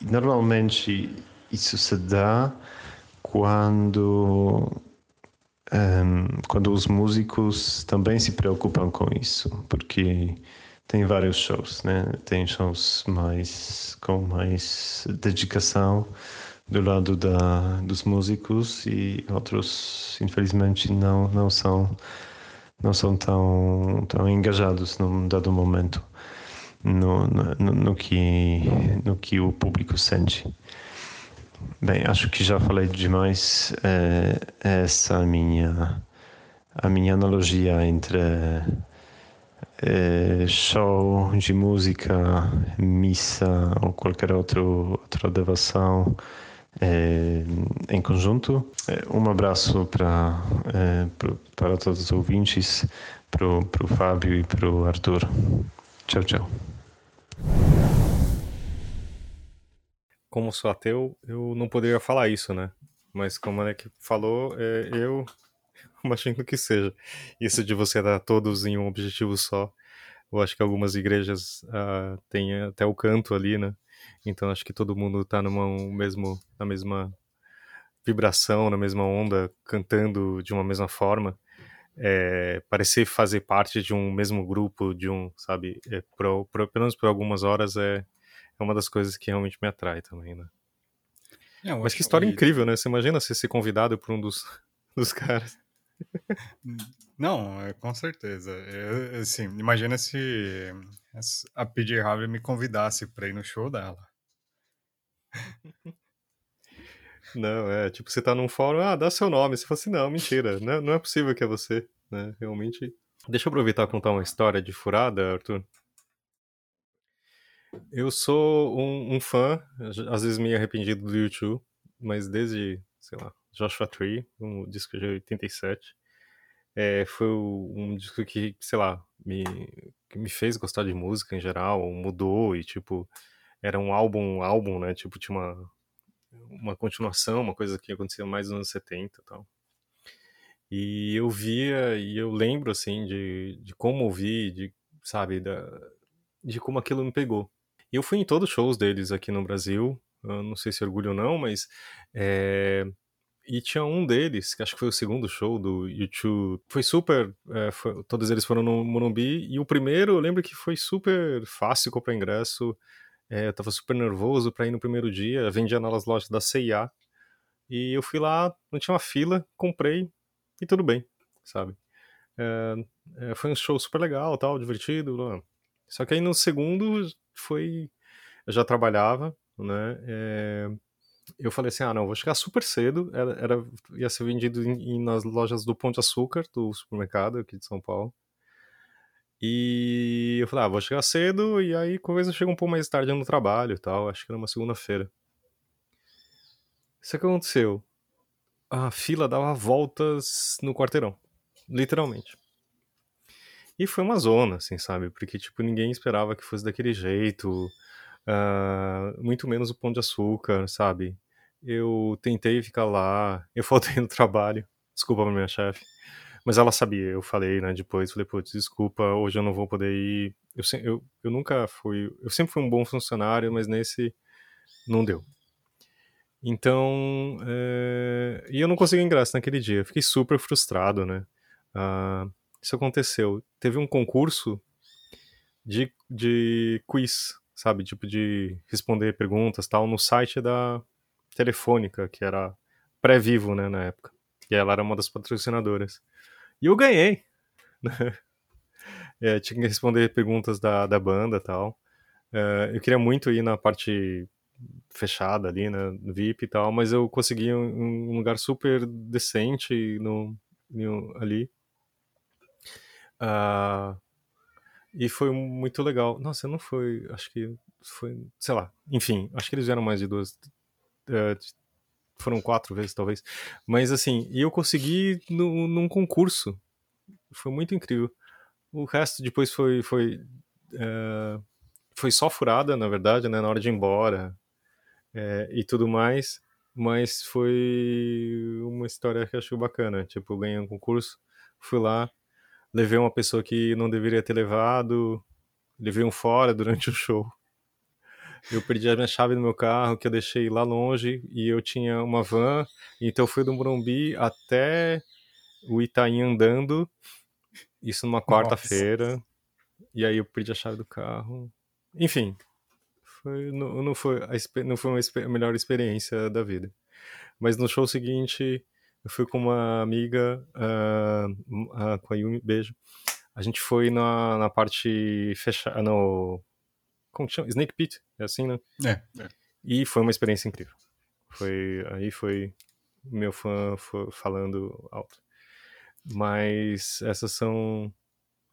normalmente isso se dá quando um, quando os músicos também se preocupam com isso, porque tem vários shows, né? Tem shows mais com mais dedicação do lado da dos músicos e outros infelizmente não não são não são tão tão engajados num dado momento no, no, no que no que o público sente. Bem, acho que já falei demais. É, essa minha a minha analogia entre é, show de música, missa ou qualquer outro, outra devoção é, em conjunto. É, um abraço para, é, para todos os ouvintes, para o Fábio e para o Arthur. Tchau, tchau.
Como sou ateu, eu não poderia falar isso, né? Mas como a Alec falou, é, eu imagino que seja. Isso de você dar todos em um objetivo só. Eu acho que algumas igrejas uh, têm até o canto ali, né? Então acho que todo mundo está numa mesmo, na mesma vibração, na mesma onda, cantando de uma mesma forma. É, parecer fazer parte de um mesmo grupo, de um, sabe, é, pro, pro, pelo menos por algumas horas é, é uma das coisas que realmente me atrai também, né? É, Mas que história incrível, né? Você imagina você ser convidado por um dos, dos caras.
Não, é, com certeza. Eu, assim, imagina se a PJ Harvey me convidasse pra ir no show dela.
Não, é, tipo, você tá num fórum, ah, dá seu nome. Você fala assim, não, mentira, não, não é possível que é você, né? Realmente. Deixa eu aproveitar e contar uma história de furada, Arthur. Eu sou um, um fã, às vezes meio arrependido do YouTube, mas desde, sei lá, Joshua Tree, um disco de 87, é, foi um disco que, sei lá, me, que me fez gostar de música em geral, mudou e, tipo, era um álbum, álbum, né? Tipo, tinha uma, uma continuação, uma coisa que acontecia mais nos anos 70 e tal. E eu via, e eu lembro, assim, de, de como ouvi, de, sabe, da, de como aquilo me pegou. E eu fui em todos os shows deles aqui no Brasil, eu não sei se orgulho ou não, mas é, e tinha um deles, que acho que foi o segundo show do YouTube. Foi super. É, foi, todos eles foram no Morumbi. E o primeiro, eu lembro que foi super fácil comprar ingresso. É, eu tava super nervoso para ir no primeiro dia. Vendia nas lojas da CIA. E eu fui lá, não tinha uma fila, comprei e tudo bem, sabe? É, foi um show super legal, tal, divertido. Só que aí no segundo foi. Eu já trabalhava, né? Eu falei assim, ah, não, vou chegar super cedo. Era, era ia ser vendido em, em, nas lojas do Pão de Açúcar, do supermercado aqui de São Paulo. E eu falei, ah, vou chegar cedo e aí talvez eu chegue um pouco mais tarde no trabalho e tal. Acho que era uma segunda-feira. Isso que aconteceu. A fila dava voltas no quarteirão. Literalmente. E foi uma zona, assim, sabe? Porque, tipo, ninguém esperava que fosse daquele jeito. Uh, muito menos o Pão de Açúcar, sabe? Eu tentei ficar lá, eu faltei no trabalho, desculpa pra minha chefe, mas ela sabia, eu falei, né, depois, falei, putz, desculpa, hoje eu não vou poder ir. Eu, eu, eu nunca fui, eu sempre fui um bom funcionário, mas nesse não deu. Então, é, e eu não consegui ingresso naquele dia, fiquei super frustrado, né? Uh, isso aconteceu. Teve um concurso de, de quiz sabe? Tipo de responder perguntas tal, no site da Telefônica, que era pré-vivo, né, na época. E ela era uma das patrocinadoras. E eu ganhei, né? É, tinha que responder perguntas da, da banda tal. É, eu queria muito ir na parte fechada ali, né, VIP e tal, mas eu consegui um, um lugar super decente no, no ali. Uh, e foi muito legal. Nossa, não foi. Acho que foi. Sei lá. Enfim, acho que eles vieram mais de duas. Uh, foram quatro vezes, talvez. Mas assim, e eu consegui no, num concurso. Foi muito incrível. O resto depois foi. Foi, uh, foi só furada, na verdade, né? Na hora de ir embora é, e tudo mais. Mas foi uma história que eu achei bacana. Tipo, eu ganhei um concurso, fui lá, levei uma pessoa que não deveria ter levado, levei um fora durante o show. Eu perdi a minha chave no meu carro, que eu deixei lá longe, e eu tinha uma van, então eu fui do Morumbi até o Itaim andando, isso numa quarta-feira, e aí eu perdi a chave do carro. Enfim, foi, não, não, foi a, não foi uma, melhor experiência da vida. Mas no show seguinte, eu fui com uma amiga, uh, uh, com a Yumi, beijo. A gente foi na, na parte fechada, no... Como que chama? Snake Pit, é assim, né?
É, é.
E foi uma experiência incrível. Foi, aí foi meu fã falando alto. Mas essas são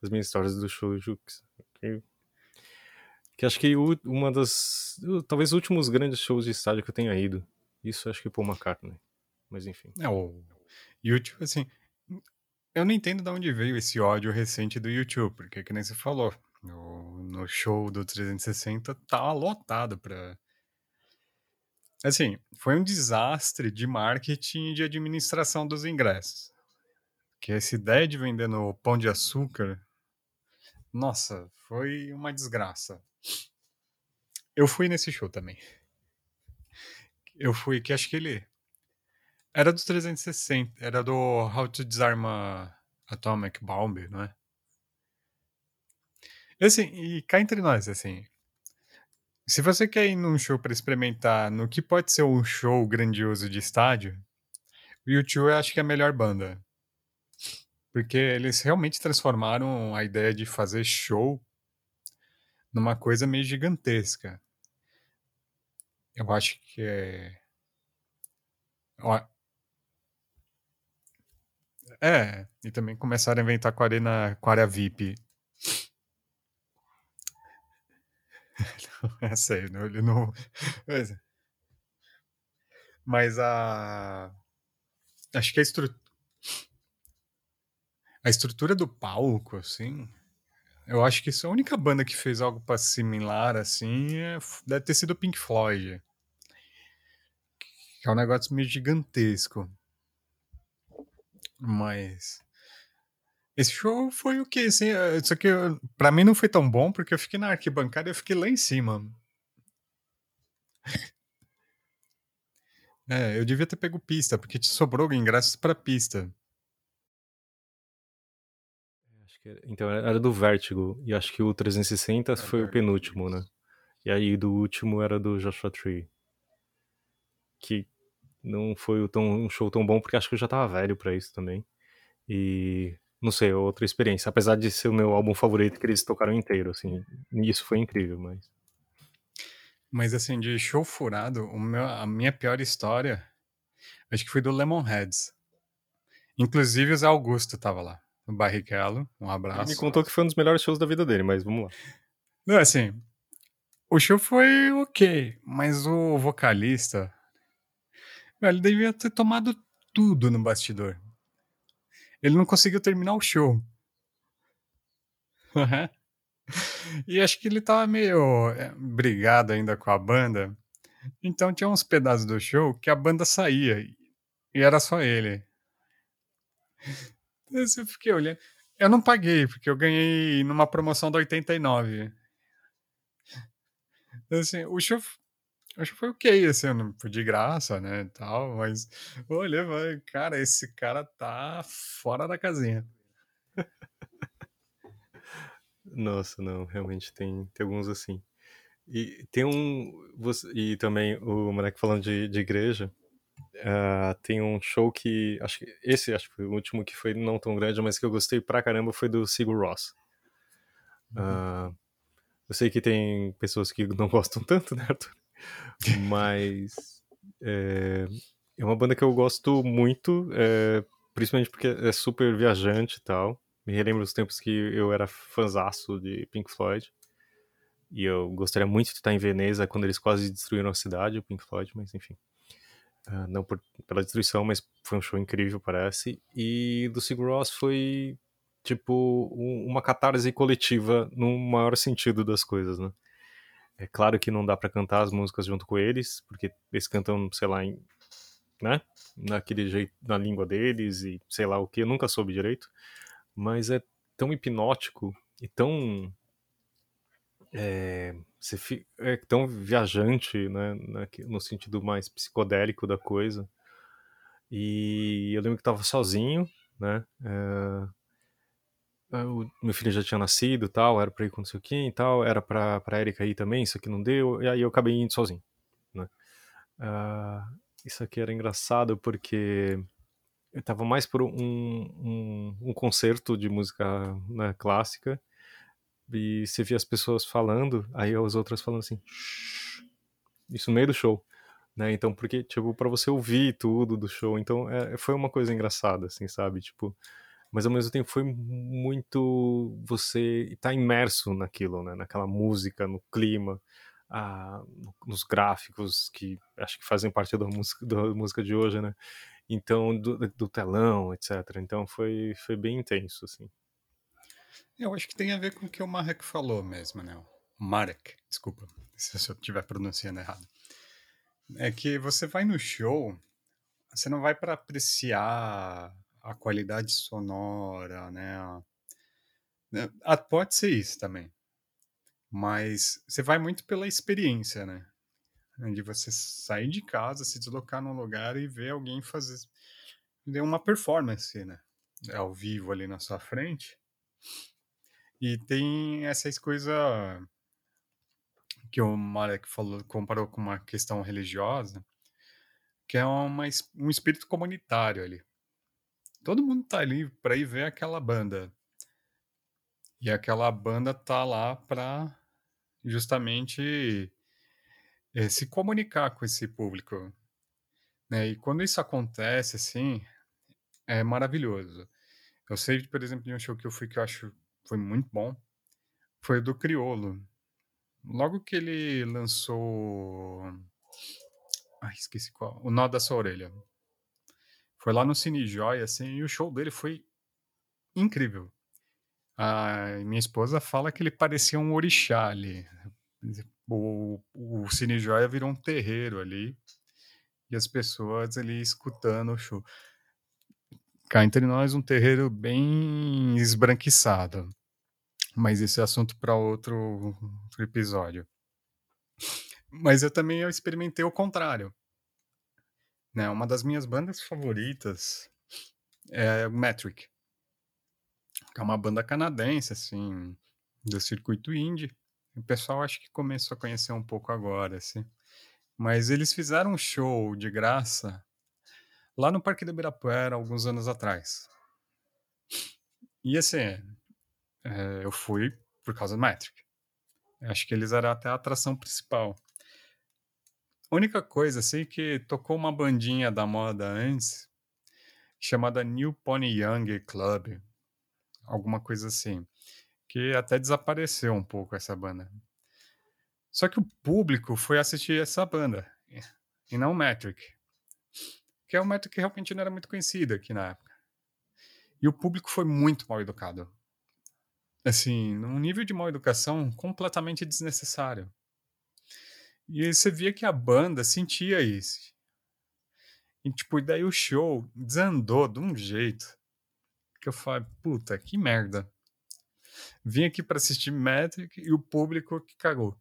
as minhas histórias do show Jux. Que, que acho que uma das. Talvez os últimos grandes shows de estádio que eu tenha ido. Isso acho que Paul McCartney. Mas enfim.
É, o YouTube, assim, eu não entendo de onde veio esse ódio recente do YouTube, porque que nem você falou, no, no show do 360 tá lotado pra... Assim, foi um desastre de marketing e de administração dos ingressos. Que essa ideia de vender no Pão de Açúcar, nossa, foi uma desgraça. Eu fui nesse show também. Eu fui, que acho que ele era do 360, era do How to Disarm a Atomic Bomb, não é? Assim, e cá entre nós, assim, se você quer ir num show para experimentar no que pode ser um show grandioso de estádio, o U2 eu acho que é a melhor banda. Porque eles realmente transformaram a ideia de fazer show numa coisa meio gigantesca. Eu acho que é. É, e também começaram a inventar com a arena, com a área VIP. É sério, não, ele não. Mas, a. Acho que a estrutura. A estrutura do palco, assim. Eu acho que isso a única banda que fez algo para similar, assim, é, deve ter sido o Pink Floyd. Que é um negócio meio gigantesco. Mas. Esse show foi o quê? Assim, é, só que eu- pra mim não foi tão bom, porque eu fiquei na arquibancada e eu fiquei lá em cima. É, eu devia ter pego pista, porque te sobrou ingressos pra pista.
Que era- então era do Vertigo, e acho que o 360 foi o penúltimo, né? E aí do último era do Joshua Tree. Que não foi tão, um show tão bom, porque acho que eu já tava velho pra isso também. E não sei, é outra experiência. Apesar de ser o meu álbum favorito, que eles tocaram inteiro, assim. E isso foi incrível, mas.
Mas assim, de show furado, meu- a minha pior história, acho que foi do Lemonheads. Inclusive o Zé Augusto tava lá. O Barrichello, um
Ele
abraço.
me contou que foi um dos melhores shows da vida dele, mas vamos lá.
Não, assim, o show foi ok, mas o vocalista, ele devia ter tomado tudo no bastidor. Ele não conseguiu terminar o show. e acho que ele tava meio é, brigado ainda com a banda. Então tinha uns pedaços do show que a banda saía e era só ele. Eu fiquei olhando. Eu não paguei, porque eu ganhei numa promoção da 89. Então, assim, o show, o show foi ok, assim, eu não- de graça, né, e tal, mas e falei, cara, esse cara tá fora da casinha.
Nossa, não, realmente tem, tem alguns assim. E tem um. você- e também o moleque falando de, de igreja. ah, tem um show que. Acho que esse acho que foi o último que foi não tão grande, mas que eu gostei pra caramba foi do Sigur Ross. Ah, eu sei que tem pessoas que não gostam tanto, né, Arthur? Mas é, é uma banda que eu gosto muito, é, principalmente porque é super viajante e tal. Me relembra os tempos que eu era fanzaço de Pink Floyd. E eu gostaria muito de estar em Veneza quando eles quase destruíram a cidade, o Pink Floyd, mas enfim. Ah, não por- pela destruição, mas foi um show incrível, parece. E do Sigur Rós foi, tipo, um- uma catarse coletiva no maior sentido das coisas, né? É claro que não dá pra cantar as músicas junto com eles, porque eles cantam, sei lá, em, né? Naquele jeito, na língua deles e sei lá o que, eu nunca soube direito. Mas é tão hipnótico e tão é, é tão viajante, né, no sentido mais psicodélico da coisa. E eu lembro que tava sozinho, né? é, o meu filho já tinha nascido, tal, era pra ir com não sei o que e tal, era pra, pra Erika ir também, isso aqui não deu, e aí eu acabei indo sozinho, né? Ah, isso aqui era engraçado porque eu tava mais por um, um, um concerto de música né, clássica e você via as pessoas falando, aí as outras falando assim, isso no meio do show, né? Então, porque, tipo, pra você ouvir tudo do show, então é, foi uma coisa engraçada, assim, sabe? Tipo, mas ao mesmo tempo foi muito você estar imerso naquilo, né? Naquela música, no clima, ah, no- nos gráficos que acho que fazem parte da música, da música de hoje, né? Então, do, do telão, etc. Então foi, foi bem intenso, assim.
Eu acho que tem a ver com o que o Marek falou mesmo, né? Marek, desculpa se eu estiver pronunciando errado. É que você vai no show, você não vai para apreciar a qualidade sonora, né? A- né? Ah, Pode ser isso também. Mas você vai muito pela experiência, né? De você sair de casa, se deslocar num lugar e ver alguém fazer uma performance, né? Ao vivo ali na sua frente. E tem essas coisas que o Marek falou, comparou com uma questão religiosa, que é uma, um espírito comunitário ali. Todo mundo tá ali para ir ver aquela banda. E aquela banda tá lá para justamente é, se comunicar com esse público. Né? E quando isso acontece, assim, é maravilhoso. Eu sei, por exemplo, de um show que eu fui que eu acho foi muito bom, foi o do Criolo. Logo que ele lançou. Ai, esqueci qual. O Nó da Sua Orelha. Foi lá no Cine Joy, assim, e o show dele foi incrível. Minha esposa fala que ele parecia um orixá ali. O, o Cine Joia virou um terreiro ali. E as pessoas ali escutando o show. Cá entre nós, um terreiro bem esbranquiçado. Mas esse é assunto para outro, outro episódio. Mas eu também experimentei o contrário. Né? Uma das minhas bandas favoritas é Metric. Que é uma banda canadense, assim, do circuito indie. O pessoal acho que começou a conhecer um pouco agora, assim. Mas eles fizeram um show de graça lá no Parque do Ibirapuera alguns anos atrás. E assim, é, eu fui por causa do Metric. Acho que eles eram até a atração principal. A única coisa, assim, que tocou uma bandinha da moda antes, chamada New Pony Young Club, alguma coisa assim, que até desapareceu um pouco essa banda. Só que o público foi assistir essa banda, e não o Metric, que é um Metric que realmente não era muito conhecido aqui na época. E o público foi muito mal educado assim, num nível de mal educação completamente desnecessário. E você via que a banda sentia isso. E, tipo, daí o show desandou de um jeito que eu falei, puta, que merda. Vim aqui para assistir Metric e o público que cagou.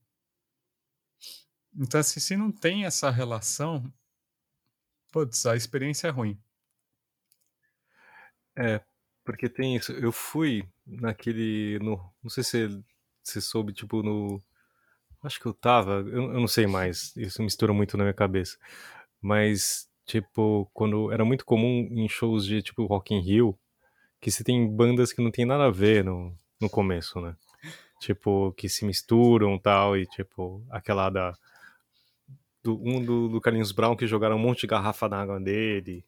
Então, assim, se não tem essa relação, putz, a experiência é ruim.
É, porque tem isso. Eu fui naquele. No, não sei se você soube, tipo, no. Acho que eu tava. Eu, eu não sei mais. Isso mistura muito na minha cabeça. Mas, tipo, quando. Era muito comum em shows de tipo Rock in Rio que você tem bandas que não tem nada a ver no, no começo, né? Tipo, que se misturam tal, e tipo, aquela da. Do, um do, do Carlinhos Brown que jogaram um monte de garrafa d'água dele,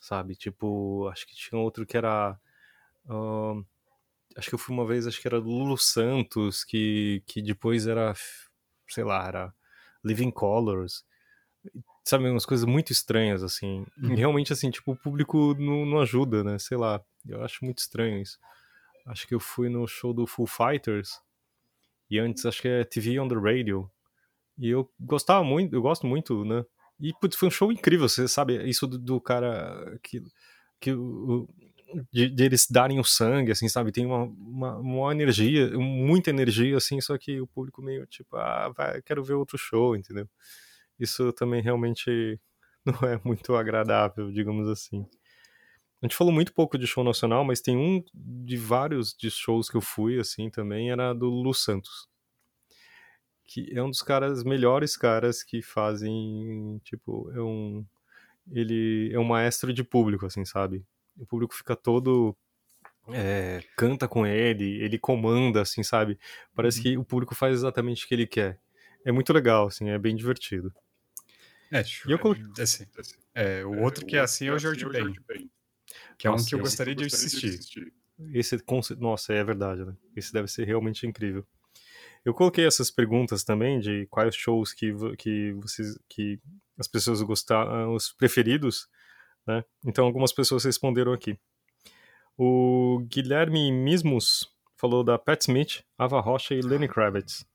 sabe? Tipo, acho que tinha outro que era Uh, acho que eu fui uma vez, acho que era do Lulu Santos, que, que depois era, sei lá, era Living Colors. Sabe, umas coisas muito estranhas, assim. E uhum. realmente, assim, tipo, o público não, não ajuda, né? Sei lá, eu acho muito estranho isso. Acho que eu fui no show do Full Fighters, e antes acho que é TV on the Radio. E eu gostava muito, eu gosto muito, né? E putz, foi um show incrível, você sabe, isso do, do cara que, que o, de, de, eles darem o sangue, assim, sabe? Tem uma, uma, uma, energia, muita energia, assim, só que o público meio tipo, ah, vai, quero ver outro show, entendeu? Isso também realmente não é muito agradável, digamos assim. A gente falou muito pouco de show nacional, mas tem um de vários de shows que eu fui, assim, também, era do Lu Santos. Que é um dos caras, melhores caras que fazem, tipo, é um... Ele é um maestro de público, assim, sabe? O público fica todo é, canta com ele, ele comanda, assim, sabe? Parece uhum. que o público faz exatamente o que ele quer. É muito legal, assim, é bem divertido.
É, e eu colo... assim, é, o outro que é assim é o George Ben, que é um que eu gostaria de assistir.
Esse, nossa, é verdade, né? Esse deve ser realmente incrível. Eu coloquei essas perguntas também de quais shows que, que vocês que as pessoas gostaram, os preferidos, né? Então, algumas pessoas responderam aqui. O Guilherme Mismus falou da Pat Smith, Ava Rocha e Lenny Kravitz.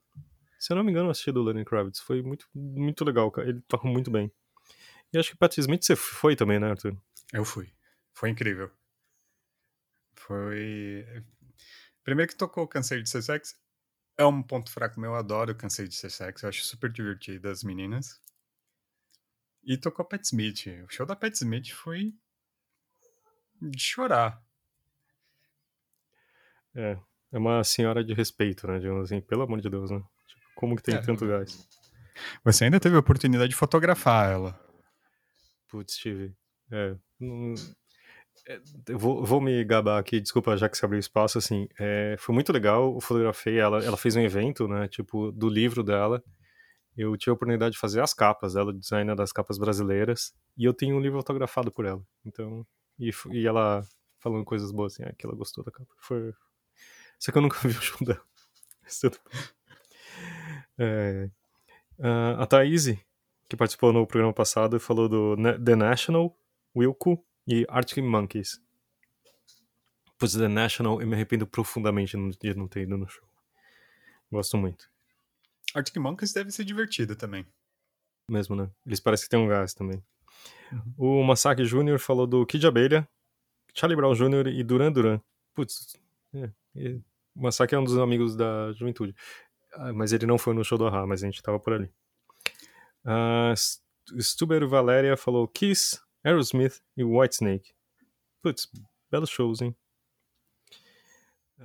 Se eu não me engano, eu assisti do Lenny Kravitz. Foi muito, muito legal, cara. Ele toca muito bem. E acho que Pat Smith você foi também, né, Arthur?
Eu fui. Foi incrível. Foi. Primeiro que tocou Cansei de Ser Sexy. É um ponto fraco meu, eu adoro Cansei de Ser Sexy. Eu acho super divertido as meninas. E tocou Pat Smith. O show da Pat Smith foi de chorar.
É, é uma senhora de respeito, né? Digamos assim, pelo amor de Deus, né? Tipo, como que tem é, tanto gás?
Você ainda teve a oportunidade de fotografar ela.
Putz, tive. É, não... eu vou, vou me gabar aqui, desculpa, já que você abriu espaço, assim, é, foi muito legal, eu fotografei ela, ela fez um evento, né, tipo, do livro dela, eu tive a oportunidade de fazer as capas, ela designer das capas brasileiras, e eu tenho um livro autografado por ela, então, e, e ela falando coisas boas, assim, ah, que ela gostou da capa, foi... Só que eu nunca vi o show dela. É, a Thaís, que participou no programa passado, falou do The National, Wilco e Arctic Monkeys. Pois The National, eu me arrependo profundamente de não ter ido no show. Gosto muito.
Arctic Monkeys deve ser divertido também.
Mesmo, né? Eles parecem que tem um gás também. Uhum. O Masaki Jr. falou do Kid Abelha, Charlie Brown Jr. e Duran Duran. Putz, é, é, o Masaki é um dos amigos da juventude. Ah, mas ele não foi no show do Ahá, mas a gente tava por ali. Uh, Stuber Valéria falou Kiss, Aerosmith e Whitesnake. Putz, belos shows, hein?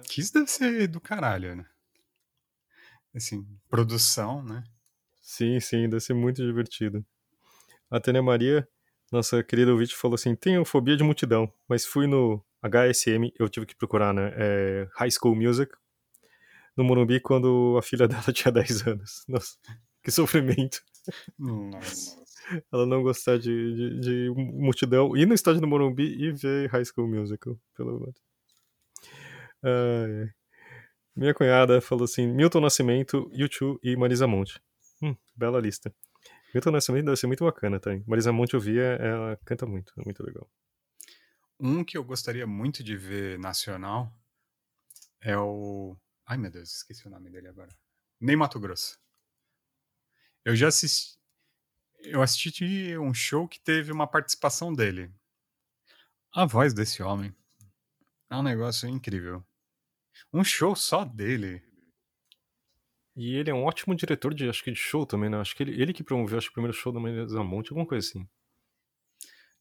Kiss deve ser do caralho, né? Assim, produção, né?
Sim, sim, deve ser muito divertido. A Tânia Maria, nossa querida ouvinte, falou assim: tenho fobia de multidão, mas fui no HSM, eu tive que procurar, né? É High School Music, no Morumbi, quando a filha dela tinha 10 anos. Nossa, que sofrimento.
Nossa.
Ela não gostar de, de, de, multidão, ir no estádio do Morumbi e ver High School Musical, pelo amor. Ah, Minha cunhada falou assim: Milton Nascimento, YouTube e Marisa Monte. Hum, bela lista. Milton Nascimento deve ser muito bacana, tá? Marisa Monte eu via, ela canta muito, é muito legal.
Um que eu gostaria muito de ver nacional é o. Ai meu Deus, esqueci o nome dele agora. Nem Mato Grosso. Eu já assisti. Eu assisti um show que teve uma participação dele. A voz desse homem é um negócio incrível. Um show só dele.
E ele é um ótimo diretor de, acho que de show também, né? Acho que ele, ele que promoveu acho, o primeiro show da Marisa Monte, alguma coisa assim.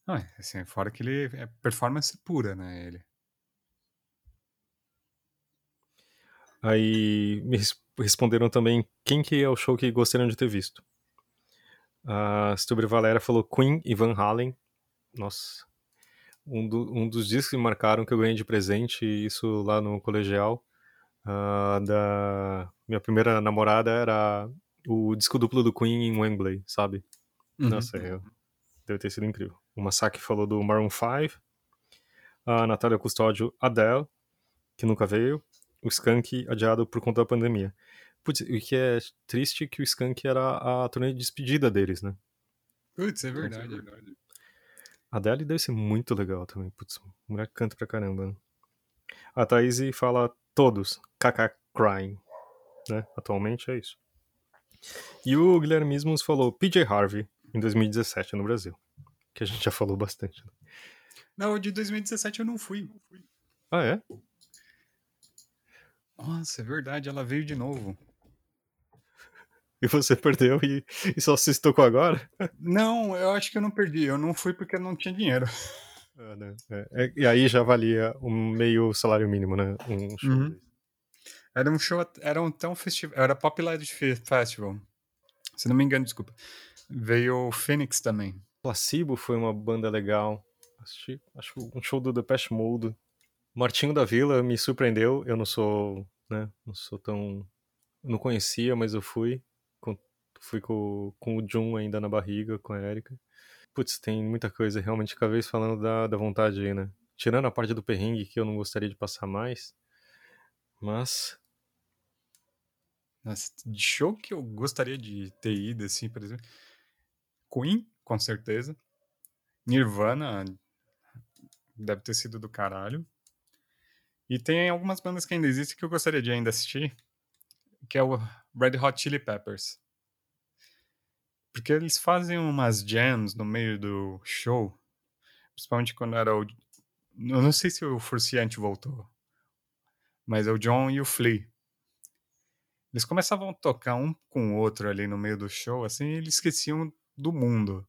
Ah, assim, fora que ele é performance pura, né? Ele.
Aí me responderam também quem que é o show que gostariam de ter visto. A Stubri Valera falou Queen e Van Halen. Nossa. Um, do, um, dos discos que marcaram que eu ganhei de presente, isso lá no colegial, uh, da minha primeira namorada era o disco duplo do Queen em Wembley, sabe? Uhum. Nossa, eu, deve ter sido incrível. O Masaki falou do Maroon 5, a Natália Custódio, Adele, que nunca veio, o Skank adiado por conta da pandemia. Putz, o que é triste é que o Skank era a turnê de despedida deles, né?
Putz, é verdade, é verdade.
A Adele deve ser muito legal também. Putz, mulher canta pra caramba. Né? A Thaís fala todos, KK Crying. Né? Atualmente é isso. E o Guilherme Mismos falou PJ Harvey em 2017 no Brasil. Que a gente já falou bastante. Né?
Não, de 2017 eu não fui.
Ah, é?
Nossa, é verdade, ela veio de novo.
E você perdeu e, e só se estocou agora?
Não, eu acho que eu não perdi. Eu não fui porque eu não tinha dinheiro.
Ah, né? é, é, e aí já valia um meio salário mínimo, né? Um show. Uhum.
Era um show, era um tão festival, era Pop Light Festival. Se não me engano, desculpa. Veio o Phoenix também.
Placebo foi uma banda legal. Assisti, acho um show do Depeche Mode. Martinho da Vila me surpreendeu. Eu não sou, né? Não sou tão. Não conhecia, mas eu fui. Fui com, com o Jun ainda na barriga, com a Erika. Putz, tem muita coisa. Realmente, cada vez falando da, da vontade aí, né? Tirando a parte do perrengue que eu não gostaria de passar mais. Mas.
Nossa, de show que eu gostaria de ter ido, assim, por exemplo. Queen, com certeza. Nirvana deve ter sido do caralho. E tem algumas bandas que ainda existem que eu gostaria de ainda assistir, que é o Red Hot Chili Peppers. Porque eles fazem umas jams no meio do show, principalmente quando era o... Eu não sei se o Forciante voltou, mas é o John e o Flea. Eles começavam a tocar um com o outro ali no meio do show, assim, e eles esqueciam do mundo.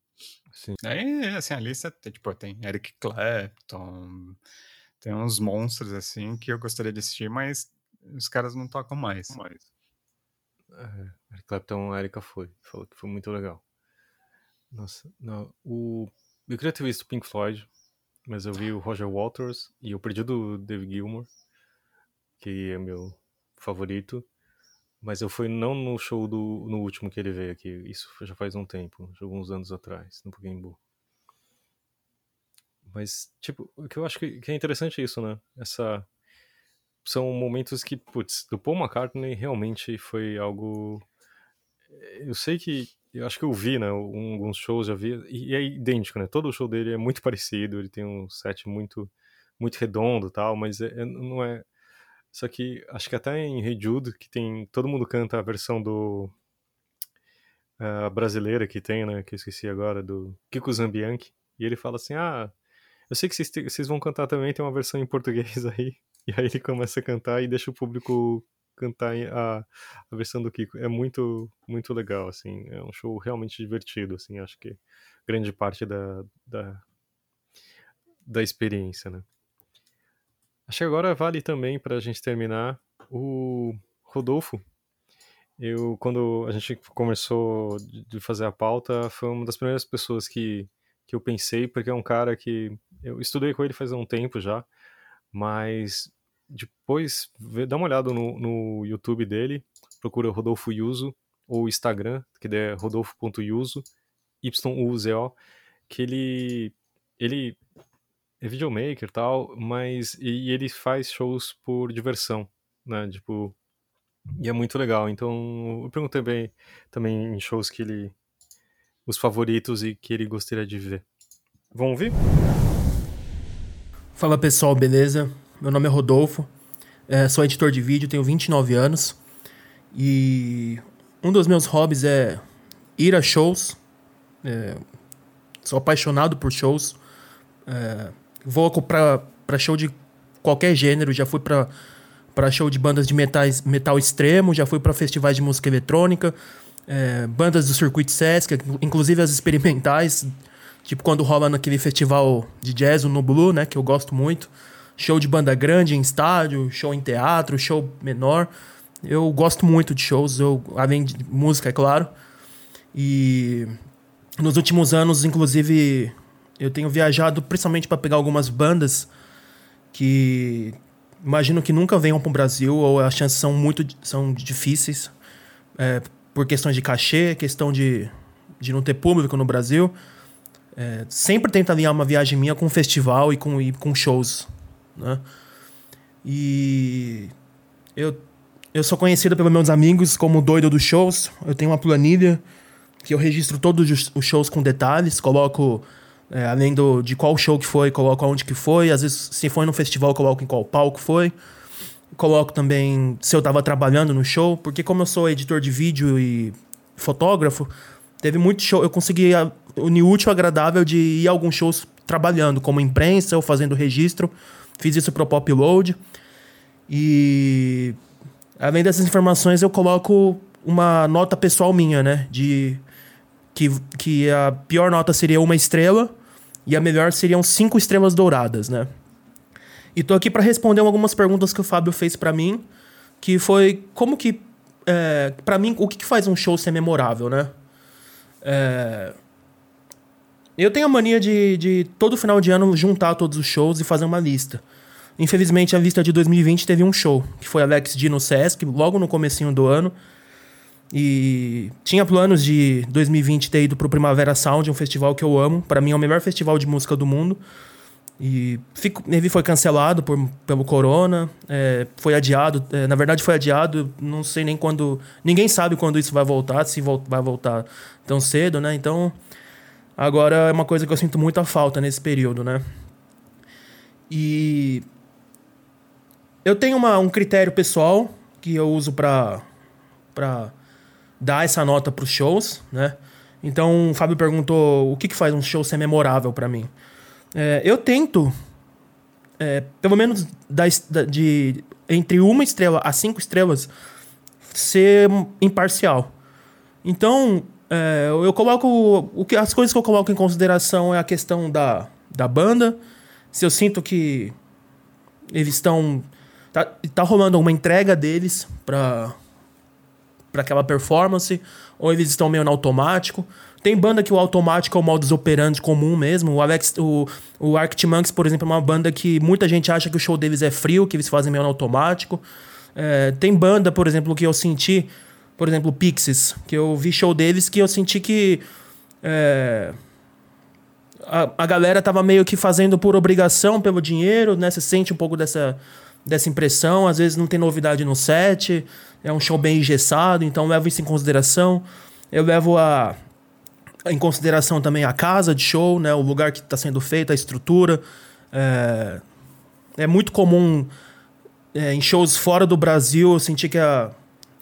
Sim.
Aí, assim, a lista tipo, tem Eric Clapton, tem uns monstros assim que eu gostaria de assistir, mas os caras não tocam mais. mais.
É, Eric Clapton, a Erika foi. Falou que foi muito legal. Nossa, não, o... eu queria ter visto Pink Floyd. mas eu vi o Roger Waters e eu perdi do David Gilmour, que é meu favorito. Mas eu fui não no show do no último que ele veio aqui, isso já faz um tempo, alguns anos atrás, no Pokémon. Mas, tipo, o que eu acho que, que é interessante é isso, né? Essa. São momentos que, putz, do Paul McCartney realmente foi algo. Eu sei que. Eu acho que eu vi, né? Um, alguns shows, já vi. E é idêntico, né? Todo show dele é muito parecido, ele tem um set muito, muito redondo tal, mas é, é, não é. Só que acho que até em Hey Jude, que tem. Todo mundo canta a versão do. Uh, brasileira que tem, né? Que eu esqueci agora, do Kiko Zambianchi. E ele fala assim: ah eu sei que vocês vão cantar também, tem uma versão em português aí. E aí ele começa a cantar e deixa o público cantar a, a versão do Kiko. É muito, muito legal, assim. É um show realmente divertido, assim. Acho que grande parte da, da, da experiência, né? Acho que agora vale também para a gente terminar o Rodolfo. Eu, quando a gente começou de fazer a pauta, foi uma das primeiras pessoas que, que eu pensei, porque é um cara que eu estudei com ele faz um tempo já, mas depois dá uma olhada no, no YouTube dele, procura Rodolfo Yuzo, ou Instagram, que é rodolfo.yuzo, Y-U-Z-O, que ele, ele é videomaker e tal, mas e, e ele faz shows por diversão, né, tipo, e é muito legal, então eu perguntei bem também em shows que ele, os favoritos e que ele gostaria de ver. Vamos ouvir?
Fala pessoal, beleza? Meu nome é Rodolfo, é, sou editor de vídeo, tenho 29 anos e um dos meus hobbies é ir a shows. É, sou apaixonado por shows. É, vou para show de qualquer gênero, já fui para para show de bandas de metais, metal extremo, já fui para festivais de música eletrônica, é, bandas do circuito Sesc, inclusive as experimentais Tipo quando rola naquele festival de jazz, No Blue, né? Que eu gosto muito. Show de banda grande em estádio, show em teatro, show menor. Eu gosto muito de shows, eu, além de música, é claro. E nos últimos anos, inclusive, eu tenho viajado principalmente para pegar algumas bandas que imagino que nunca venham para o Brasil ou as chances são muito são difíceis é, por questões de cachê, questão de, de não ter público no Brasil. É, sempre tento alinhar uma viagem minha com um festival e com, e com shows, né? E eu, eu sou conhecido pelos meus amigos como doido dos shows. Eu tenho uma planilha que eu registro todos os shows com detalhes, coloco é, além do, de qual show que foi, coloco onde que foi. Às vezes, se foi no festival, coloco em qual palco foi. Coloco também se eu estava trabalhando no show, porque como eu sou editor de vídeo e fotógrafo, teve muito show. Eu consegui unir útil agradável de ir a alguns shows trabalhando, como imprensa ou fazendo registro. Fiz isso pro Pop Load. E além dessas informações, eu coloco uma nota pessoal minha, né? De que, que a pior nota seria uma estrela e a melhor seriam cinco estrelas douradas, né? E tô aqui para responder algumas perguntas que o Fábio fez para mim, que foi como que é, para mim o que, que faz um show ser memorável, né? É, eu tenho a mania de, de todo final de ano juntar todos os shows e fazer uma lista. Infelizmente, a lista de 2020 teve um show, que foi Alex D no Sesc, logo no comecinho do ano. E tinha planos de 2020 ter ido pro Primavera Sound, um festival que eu amo. para mim é o melhor festival de música do mundo. E fico, ele foi cancelado por, pelo corona, é, foi adiado. É, na verdade, foi adiado. Não sei nem quando. Ninguém sabe quando isso vai voltar, se vai voltar tão cedo, né? Então, Agora é uma coisa que eu sinto muita falta nesse período, né? E eu tenho uma, um critério pessoal que eu uso para para dar essa nota para os shows, né? Então o Fábio perguntou o que, que faz um show ser memorável para mim. É, eu tento, é, pelo menos da, de entre uma estrela a cinco estrelas, ser imparcial. Então é, eu coloco. O que, as coisas que eu coloco em consideração é a questão da, da banda. Se eu sinto que eles estão. Tá, tá rolando uma entrega deles pra, para aquela performance, ou eles estão meio no automático. Tem banda que o automático é o modus operandi comum mesmo. O Alex, o, o Arctic Monkeys, por exemplo, é uma banda que muita gente acha que o show deles é frio, que eles fazem meio no automático. É, tem banda, por exemplo, que eu senti, por exemplo, Pixies, que eu vi show deles que eu senti que é, a, a galera tava meio que fazendo por obrigação, pelo dinheiro, né? Você sente um pouco dessa, dessa impressão. Às vezes não tem novidade no set, é um show bem engessado, então levo isso em consideração. Eu levo a, em consideração também a casa de show, né? O lugar que está sendo feito, a estrutura. É, é muito comum é, em shows fora do Brasil eu sentir que a,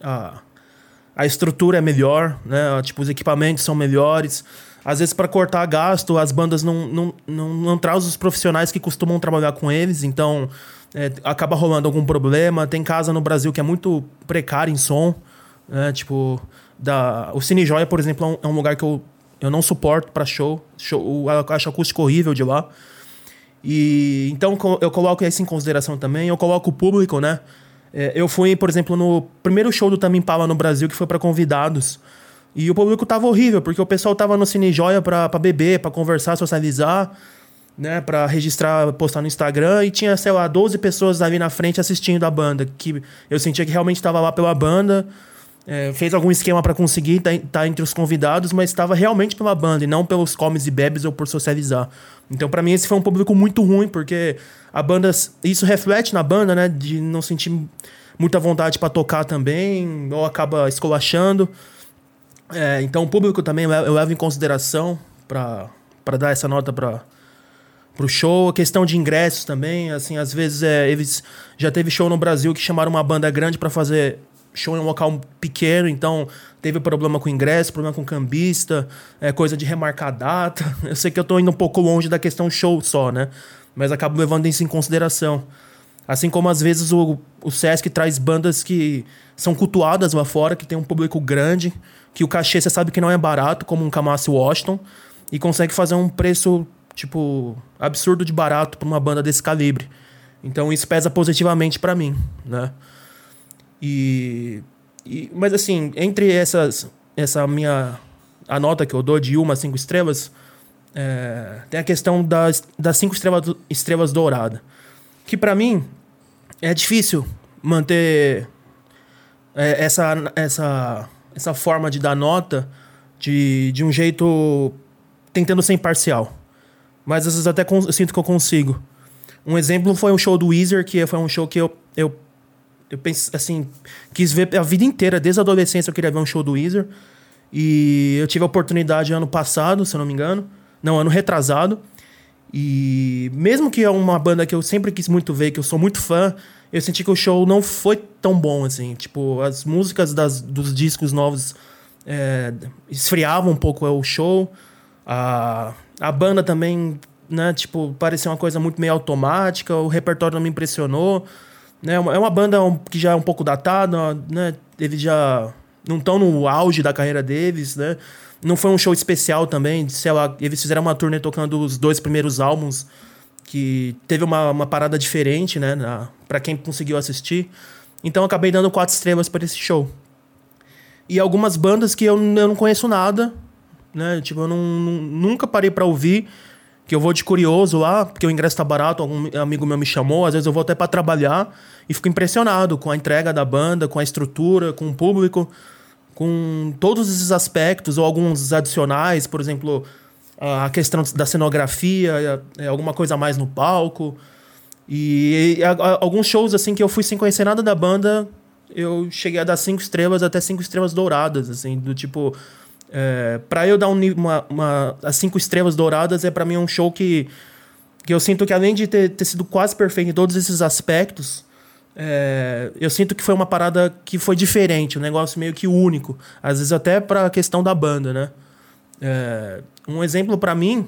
a, a estrutura é melhor, né? Tipo, os equipamentos são melhores. Às vezes, para cortar gasto, as bandas não, não, não, não trazem os profissionais que costumam trabalhar com eles, então é, acaba rolando algum problema. Tem casa no Brasil que é muito precária em som, né? Tipo, da, o Cine Joia, por exemplo, é um é lugar que eu, eu não suporto para show. show. Eu acho acústico horrível de lá. E então eu coloco isso em consideração também. Eu coloco o público, né? É, eu fui, por exemplo, no primeiro show do Tamim Pala no Brasil, que foi para convidados. E o público tava horrível, porque o pessoal tava no Cine Joia pra, pra beber, pra conversar, socializar, né? Pra registrar, postar no Instagram. E tinha, sei lá, 12 pessoas ali na frente assistindo a banda. Que eu sentia que realmente tava lá pela banda. É, fez algum esquema para conseguir estar tá, tá entre os convidados, mas estava realmente pela banda e não pelos comes e bebes ou por socializar. Então, para mim, esse foi um público muito ruim, porque a banda. Isso reflete na banda, né? De não sentir muita vontade para tocar também, ou acaba esculachando. É, então o público também eu levo em consideração para dar essa nota para o show. A questão de ingressos também, assim, às vezes é, eles já teve show no Brasil que chamaram uma banda grande para fazer show em um local pequeno, então teve problema com ingresso, problema com cambista, é, coisa de remarcar data. Eu sei que eu tô indo um pouco longe da questão show só, né? Mas acabo levando isso em consideração. Assim como às vezes o, o Sesc traz bandas que são cultuadas lá fora, que tem um público grande, que o cachê você sabe que não é barato, como um Kamasi Washington, e consegue fazer um preço, tipo, absurdo de barato para uma banda desse calibre. Então isso pesa positivamente para mim, né? E, e, mas assim, entre essas essa minha a nota que eu dou de uma a cinco estrelas, é, tem a questão das, das cinco estrelas, estrelas douradas. Que para mim é difícil manter é, essa, essa essa forma de dar nota de, de um jeito tentando ser imparcial. Mas às vezes até sinto que eu consigo. Um exemplo foi um show do Weezer, que foi um show que eu, eu, eu pensei, assim, quis ver a vida inteira, desde a adolescência eu queria ver um show do Weezer. E eu tive a oportunidade ano passado, se eu não me engano. Não, ano retrasado. E mesmo que é uma banda que eu sempre quis muito ver, que eu sou muito fã, eu senti que o show não foi tão bom, assim. Tipo, as músicas das, dos discos novos é, esfriavam um pouco o show. A, a banda também, né, tipo, parecia uma coisa muito meio automática. O repertório não me impressionou. Né, é uma banda que já é um pouco datada, né? Eles já não estão no auge da carreira deles, né? Não foi um show especial também, sei lá, eles fizeram uma turnê tocando os dois primeiros álbuns que teve uma, uma parada diferente, né, para quem conseguiu assistir. Então acabei dando quatro estrelas para esse show. E algumas bandas que eu, eu não conheço nada, né? Tipo, eu não, nunca parei para ouvir, que eu vou de curioso lá, porque o ingresso tá barato, algum amigo meu me chamou, às vezes eu vou até para trabalhar e fico impressionado com a entrega da banda, com a estrutura, com o público, com todos esses aspectos ou alguns adicionais, por exemplo, a questão da cenografia, é, alguma coisa a mais no palco. E, e a, a, alguns shows assim que eu fui sem conhecer nada da banda, eu cheguei a dar cinco estrelas até cinco estrelas douradas, assim, do tipo. É, para eu dar um, uma, uma, as cinco estrelas douradas é para mim um show que, que eu sinto que além de ter, ter sido quase perfeito em todos esses aspectos, é, eu sinto que foi uma parada que foi diferente, um negócio meio que único. Às vezes até para a questão da banda, né? É, um exemplo para mim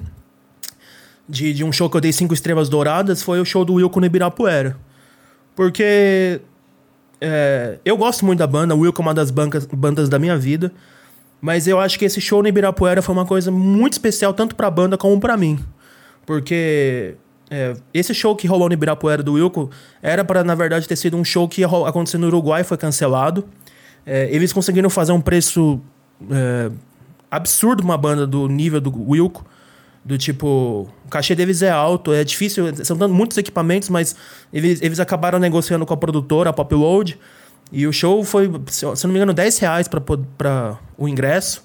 de, de um show que eu dei cinco estrelas douradas foi o show do Wilco no Ibirapuera. Porque é, eu gosto muito da banda, o Wilco é uma das bancas, bandas da minha vida. Mas eu acho que esse show no Ibirapuera foi uma coisa muito especial, tanto pra banda como para mim. Porque é, esse show que rolou no Ibirapuera do Wilco era para na verdade, ter sido um show que ia acontecer no Uruguai, foi cancelado. É, eles conseguiram fazer um preço é, absurdo uma banda do nível do Wilco. Do tipo, o cachê deles é alto, é difícil, são dando muitos equipamentos, mas eles, eles acabaram negociando com a produtora, a Popload, e o show foi, se não me engano, 10 reais para o ingresso.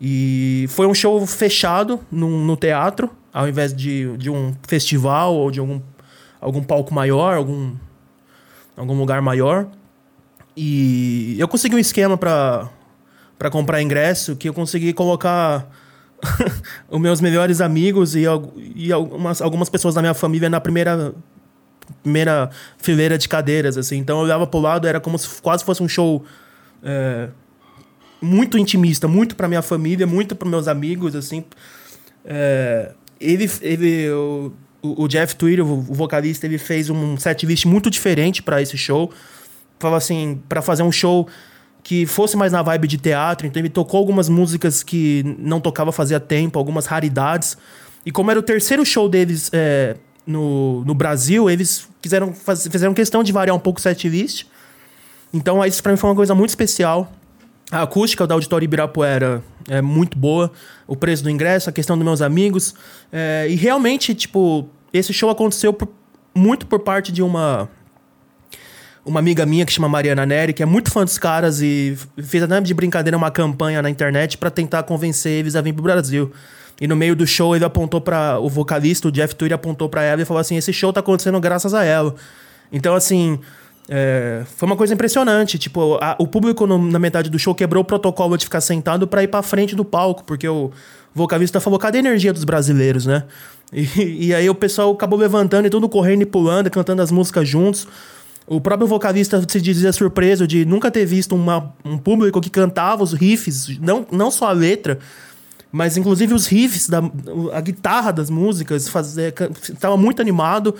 E foi um show fechado no, no teatro, ao invés de, de um festival ou de algum, algum palco maior, algum, algum lugar maior. E eu consegui um esquema para comprar ingresso que eu consegui colocar os meus melhores amigos e, e algumas, algumas pessoas da minha família na primeira primeira fileira de cadeiras, assim. Então eu olhava pro lado, era como se quase fosse um show é, muito intimista, muito pra minha família, muito pros meus amigos, assim. É, ele, ele o, o Jeff Twitter, o vocalista, ele fez um setlist muito diferente para esse show. Falou assim, para fazer um show que fosse mais na vibe de teatro, então ele tocou algumas músicas que não tocava fazia tempo, algumas raridades. E como era o terceiro show deles é, no, no Brasil, eles quiseram faz, fizeram questão de variar um pouco o setlist. Então isso para mim foi uma coisa muito especial. A acústica do Auditório Ibirapuera é muito boa. O preço do ingresso, a questão dos meus amigos. É, e realmente, tipo, esse show aconteceu por, muito por parte de uma uma amiga minha que chama Mariana Neri, que é muito fã dos caras e fez até de brincadeira uma campanha na internet para tentar convencer eles a vir pro Brasil. E no meio do show ele apontou para o vocalista, o Jeff Tweedy, apontou para ela e falou assim: "Esse show tá acontecendo graças a ela". Então assim, é, foi uma coisa impressionante. Tipo, a, o público no, na metade do show quebrou o protocolo de ficar sentado para ir para frente do palco, porque o vocalista falou: cadê a energia dos brasileiros, né? E, e, aí o pessoal acabou levantando e tudo correndo e pulando, cantando as músicas juntos. O próprio vocalista se dizia surpreso de nunca ter visto uma, um público que cantava os riffs, não, não só a letra, mas inclusive os riffs, da, a guitarra das músicas, estava muito animado.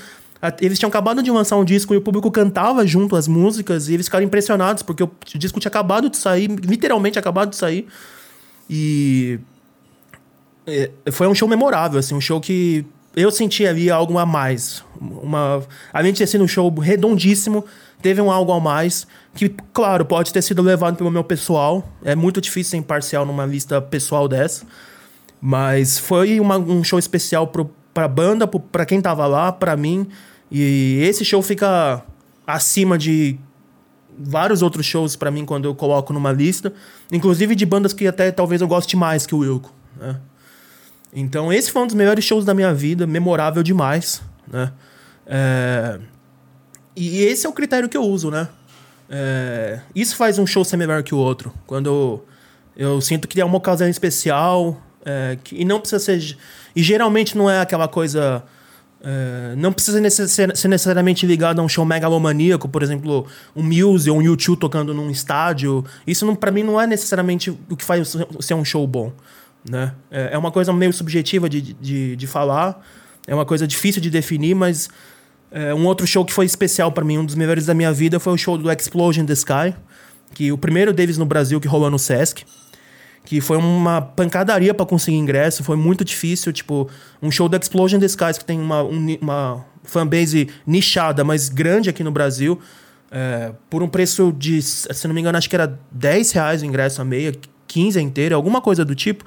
Eles tinham acabado de lançar um disco e o público cantava junto as músicas e eles ficaram impressionados porque o disco tinha acabado de sair, literalmente acabado de sair. E é, foi um show memorável, assim, um show que eu senti ali algo a mais. Uma, além de ter sido um show redondíssimo, teve um algo a mais que, claro, pode ter sido levado pelo meu pessoal. É muito difícil ser imparcial numa lista pessoal dessa. Mas foi uma, um show especial pro, pra banda, pro, pra quem tava lá, pra mim. E esse show fica acima de vários outros shows para mim quando eu coloco numa lista. Inclusive de bandas que até talvez eu goste mais que o Wilco. Né? Então, esse foi um dos melhores shows da minha vida, memorável demais, né? É... E esse é o critério que eu uso, né? É... Isso faz um show ser melhor que o outro. Quando eu, sinto que é uma ocasião especial é... que... e não precisa ser... E geralmente não é aquela coisa... É... não precisa ser necessariamente ligado a um show megalomaníaco, por exemplo, um Muse ou um YouTube tocando num estádio. Isso, para mim, não é necessariamente o que faz ser um show bom. Né? É, é uma coisa meio subjetiva de, de, de falar, é uma coisa difícil de definir, mas é, um outro show que foi especial para mim, um dos melhores da minha vida, foi o show do Explosion in the Sky, que o primeiro deles no Brasil que rolou no Sesc, que foi uma pancadaria para conseguir ingresso, foi muito difícil, tipo, um show do Explosion in the Skies que tem uma, um, uma fanbase nichada, mas grande aqui no Brasil, é, por um preço de, se não me engano, acho que era 10 reais o ingresso a meia, 15 a inteira, alguma coisa do tipo.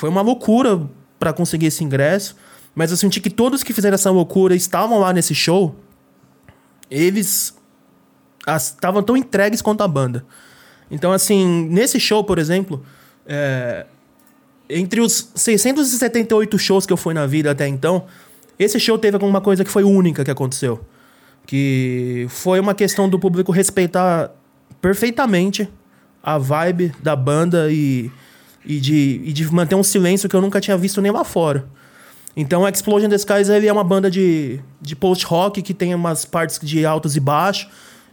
Foi uma loucura para conseguir esse ingresso, mas eu senti que todos que fizeram essa loucura estavam lá nesse show, eles estavam tão entregues quanto a banda. Então, assim, nesse show, por exemplo, é, entre os 678 shows que eu fui na vida até então, esse show teve alguma coisa que foi única que aconteceu. Que foi uma questão do público respeitar perfeitamente a vibe da banda e e de, e de manter um silêncio que eu nunca tinha visto nem lá fora. Então, Explosion the Skies ele é uma banda de, de post-rock que tem umas partes de altos e baixos.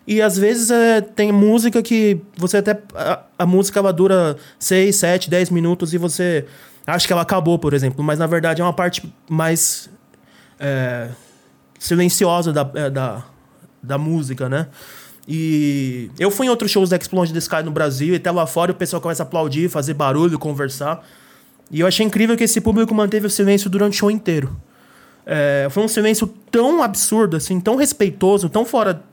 E às vezes é, tem música que você até. A, a, música ela dura 6, 7, 10 minutos e você acha que ela acabou, por exemplo. Mas na verdade é uma parte mais é, silenciosa da, é, da, da música, né? E eu fui em outros shows da Explosion the Sky no Brasil, e até lá fora o pessoal começa a aplaudir, fazer barulho, conversar. E eu achei incrível que esse público manteve o silêncio durante o show inteiro. É, foi um silêncio tão absurdo, assim, tão respeitoso, tão fora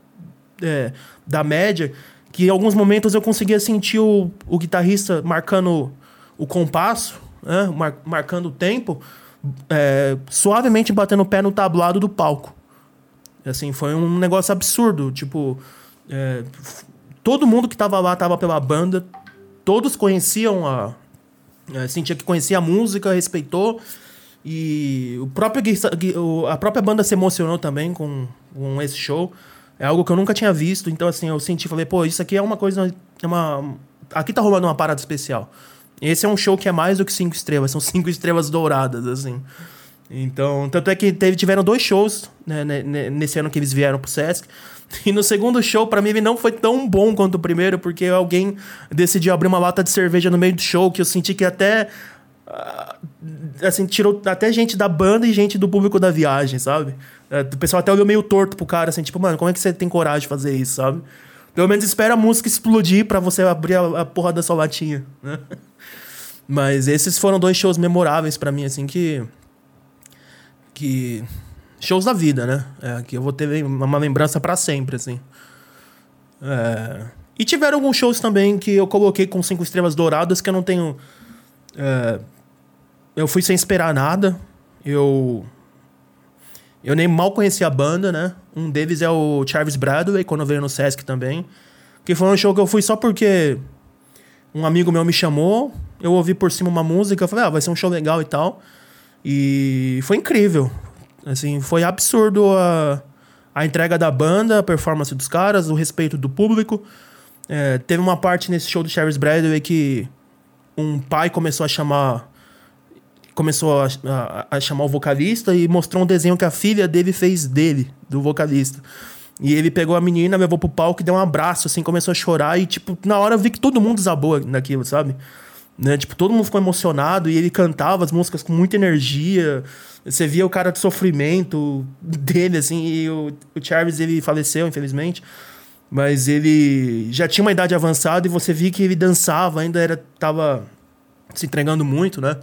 é, da média, que em alguns momentos eu conseguia sentir o, o guitarrista marcando o compasso, né, mar, marcando o tempo, é, suavemente batendo o pé no tablado do palco. Assim, foi um negócio absurdo. Tipo, é, todo mundo que tava lá tava pela banda, todos conheciam a. É, sentia que conhecia a música, respeitou. E o próprio, a própria banda se emocionou também com, com esse show. É algo que eu nunca tinha visto. Então, assim, eu senti, falei, pô, isso aqui é uma coisa. É uma, aqui tá rolando uma parada especial. Esse é um show que é mais do que cinco estrelas, são cinco estrelas douradas, assim. Então, tanto é que teve, tiveram dois shows né, nesse ano que eles vieram pro Sesc. E no segundo show, para mim, ele não foi tão bom quanto o primeiro, porque alguém decidiu abrir uma lata de cerveja no meio do show, que eu senti que até. Ah, assim, tirou até gente da banda e gente do público da viagem, sabe? É, o pessoal até olhou meio torto pro cara, assim, tipo, mano, como é que você tem coragem de fazer isso, sabe? Pelo menos espera a música explodir para você abrir a, a, porra da sua latinha, né? Mas esses foram dois shows memoráveis para mim, assim, que. Que. Shows da vida, né? É, que eu vou ter uma lembrança para sempre, assim. É... E tiveram alguns shows também que eu coloquei com cinco estrelas douradas que eu não tenho. É... Eu fui sem esperar nada. Eu. Eu nem mal conheci a banda, né? Um deles é o Charles Bradley, quando veio no Sesc também. Que foi um show que eu fui só porque um amigo meu me chamou, eu ouvi por cima uma música, eu falei, ah, vai ser um show legal e tal. E foi incrível. Assim, foi absurdo a, a entrega da banda, a performance dos caras, o respeito do público. É, teve uma parte nesse show do Charles Bradley que um pai começou a chamar começou a, a, a, chamar o vocalista e mostrou um desenho que a filha dele fez dele, do vocalista. E ele pegou a menina, levou pro palco e deu um abraço, assim, começou a chorar. E, tipo, na hora eu vi que todo mundo desabou naquilo, sabe? Né? Tipo, todo mundo ficou emocionado e ele cantava as músicas com muita energia. Você via o cara de sofrimento dele, assim. E o, o Charles, ele faleceu, infelizmente. Mas ele já tinha uma idade avançada e você via que ele dançava, ainda era tava se entregando muito, né?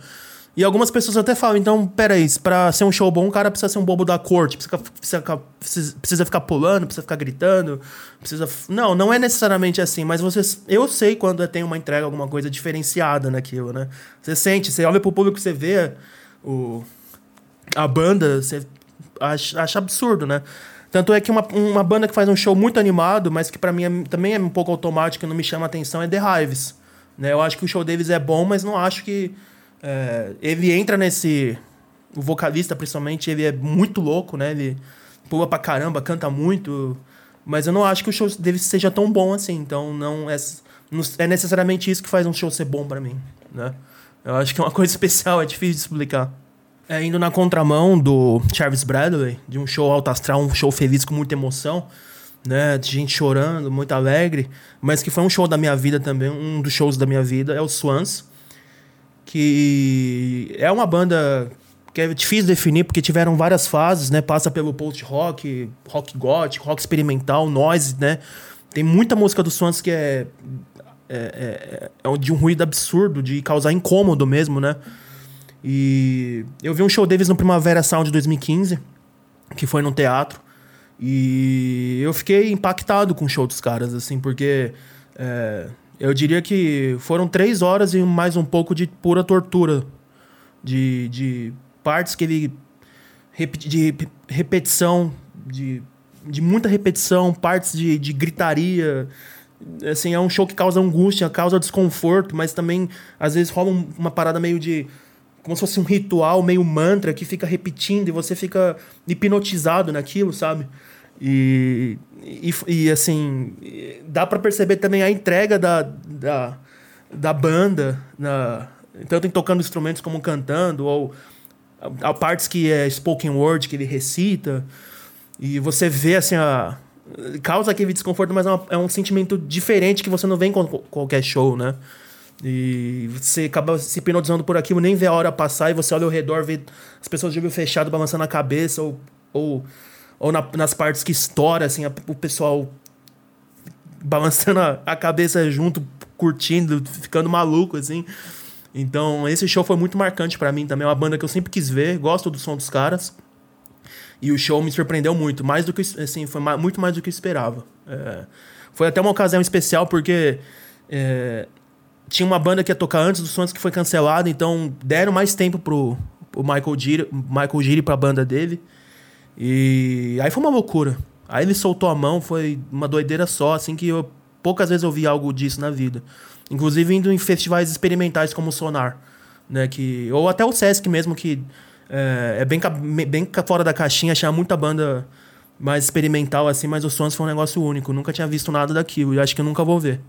E algumas pessoas até falam, então, peraí, pra ser um show bom, o cara precisa ser um bobo da corte, precisa, precisa, precisa ficar pulando, precisa ficar gritando, precisa... Não, não é necessariamente assim, mas você, eu sei quando tem uma entrega, alguma coisa diferenciada naquilo, né? Você sente, você olha pro público, você vê o, a banda, você acha, acha absurdo, né? Tanto é que uma, uma banda que faz um show muito animado, mas que para mim é, também é um pouco automático e não me chama atenção, é The Hives. Né? Eu acho que o show deles é bom, mas não acho que é, ele entra nesse. O vocalista, principalmente, ele é muito louco, né? Ele pula pra caramba, canta muito. Mas eu não acho que o show dele seja tão bom assim. Então não é, não é necessariamente isso que faz um show ser bom para mim, né? Eu acho que é uma coisa especial, é difícil de explicar. É, indo na contramão do Charles Bradley, de um show alto astral, um show feliz com muita emoção, né? De gente chorando, muito alegre, mas que foi um show da minha vida também, um dos shows da minha vida, é o Swans que é uma banda que é difícil definir porque tiveram várias fases, né? Passa pelo post-rock, rock gótico, rock experimental, noise, né? Tem muita música do Swans que é, é, é, é, de um ruído absurdo, de causar incômodo mesmo, né? E eu vi um show deles no Primavera Sound 2015, que foi num teatro, e eu fiquei impactado com o show dos caras, assim, porque é, eu diria que foram três horas e mais um pouco de pura tortura. De, de partes que ele. de repetição, de, de muita repetição, partes de, de gritaria. Assim, é um show que causa angústia, causa desconforto, mas também às vezes rola uma parada meio de como se fosse um ritual, meio mantra que fica repetindo e você fica hipnotizado naquilo, sabe? E, e, e assim, dá para perceber também a entrega da, da, da banda, na, tanto em tocando instrumentos como cantando, ou a, a partes que é spoken word, que ele recita. E você vê assim a. Causa aquele desconforto, mas é, uma, é um sentimento diferente que você não vê em qualquer show, né? E você acaba se hipnotizando por aquilo, nem vê a hora passar, e você olha ao redor, vê as pessoas de olho fechado balançando a cabeça, ou, ou ou na, nas partes que estoura, assim, a, o pessoal balançando a, a, cabeça junto, curtindo, ficando maluco, assim. Então, esse show foi muito marcante para mim também. É uma banda que eu sempre quis ver, gosto do som dos caras. E o show me surpreendeu muito, mais do que, assim, foi muito mais do que eu esperava. É, Foi até uma ocasião especial porque é, tinha uma banda que ia tocar antes do Sons que foi cancelada, então deram mais tempo pro, pro Michael Giri, Michael Giri pra banda dele. E aí foi uma loucura. Aí ele soltou a mão, foi uma doideira só, assim que eu poucas vezes eu vi algo disso na vida. Inclusive indo em festivais experimentais como o Sonar, né, que ou até o Sesc mesmo que é, é bem, bem fora da caixinha, achava muita banda mais experimental assim, mas o Sons foi um negócio único. Nunca tinha visto nada daquilo e acho que nunca vou ver.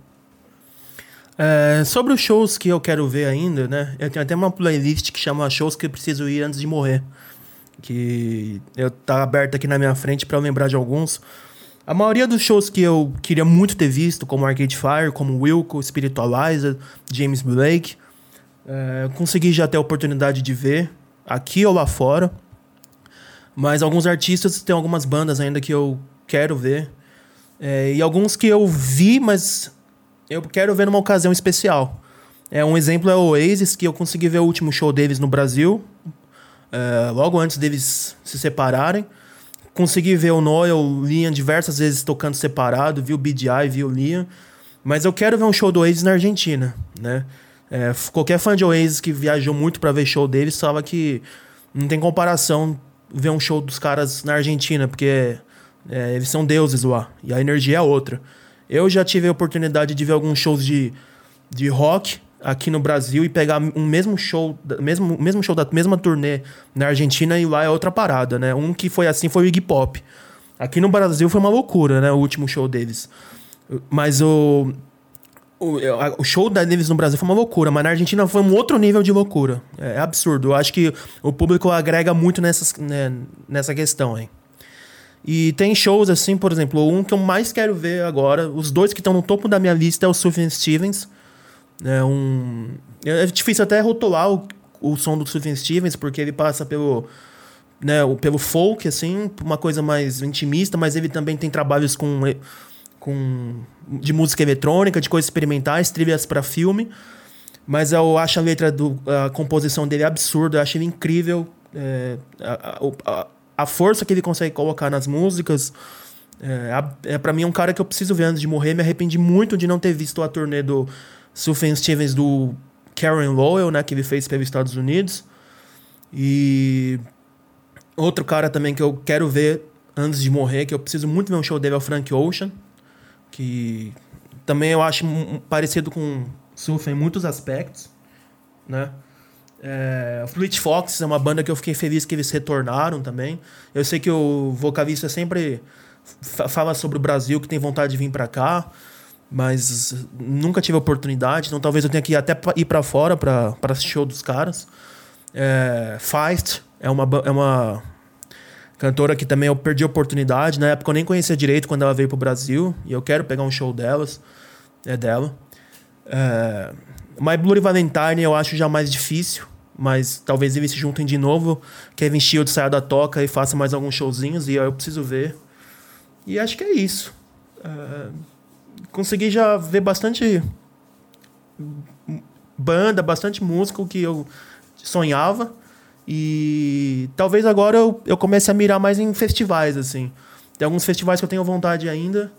É, sobre os shows que eu quero ver ainda, né? Eu tenho até uma playlist que chama Shows que eu preciso ir antes de morrer. Que eu tá aberta aqui na minha frente para lembrar de alguns. A maioria dos shows que eu queria muito ter visto, como Arcade Fire, como Wilco, Spiritualizer, James Blake, é, consegui já ter a oportunidade de ver aqui ou lá fora. Mas alguns artistas tem algumas bandas ainda que eu quero ver. É, e alguns que eu vi, mas eu quero ver numa ocasião especial. É, um exemplo é o Oasis, que eu consegui ver o último show deles no Brasil, é, logo antes deles se separarem. Consegui ver o Noel, o Liam diversas vezes tocando separado, vi o BDI, vi o Liam. Mas eu quero ver um show do Oasis na Argentina, né? É, qualquer fã de Oasis que viajou muito para ver show deles sabe que não tem comparação ver um show dos caras na Argentina, porque é, eles são deuses lá, e a energia é outra. Eu já tive a oportunidade de ver alguns shows de, de rock aqui no Brasil e pegar um mesmo show, mesmo, mesmo show da mesma turnê na Argentina e lá é outra parada, né? Um que foi assim foi o Iggy Pop. Aqui no Brasil foi uma loucura, né? O último show deles. Mas o, o, show da deles no Brasil foi uma loucura, mas na Argentina foi um outro nível de loucura. É, é absurdo. Eu acho que o público agrega muito nessas, né, nessa questão aí. E tem shows assim, por exemplo, um que eu mais quero ver agora, os dois que estão no topo da minha lista é o Sufjan Stevens. É um é difícil até rotular o, o som do Sufjan Stevens porque ele passa pelo né, pelo folk assim, uma coisa mais intimista, mas ele também tem trabalhos com com de música eletrônica, de coisas experimentais, trilhas para filme. Mas eu acho a letra do a composição dele absurda, eu acho ele incrível. É, a, a, a força que ele consegue colocar nas músicas. É, é para mim um cara que eu preciso ver antes de morrer. Me arrependi muito de não ter visto a turnê do Sufjan Stevens do Karen Lowell, né, que ele fez pelos Estados Unidos. E outro cara também que eu quero ver antes de morrer, que eu preciso muito ver um show dele é o Frank Ocean, que também eu acho parecido com Sufjan em muitos aspectos, né? É, Fleet Fox é uma banda que eu fiquei feliz que eles retornaram também. Eu sei que o vocalista sempre fala sobre o Brasil, que tem vontade de vir para cá, mas nunca tive oportunidade, então talvez eu tenha que até ir para fora para assistir show dos caras. É, Feist é uma, é uma cantora que também eu perdi a oportunidade. Na época eu nem conhecia direito quando ela veio pro Brasil, e eu quero pegar um show delas, é dela. É, My Bloody Valentine eu acho já mais difícil, mas talvez eles se juntem de novo. Kevin Shield saia da toca e faça mais alguns showzinhos e eu preciso ver. E acho que é isso. Uh, consegui já ver bastante banda, bastante músico que eu sonhava. E talvez agora eu, eu comece a mirar mais em festivais, assim. Tem alguns festivais que eu tenho vontade ainda.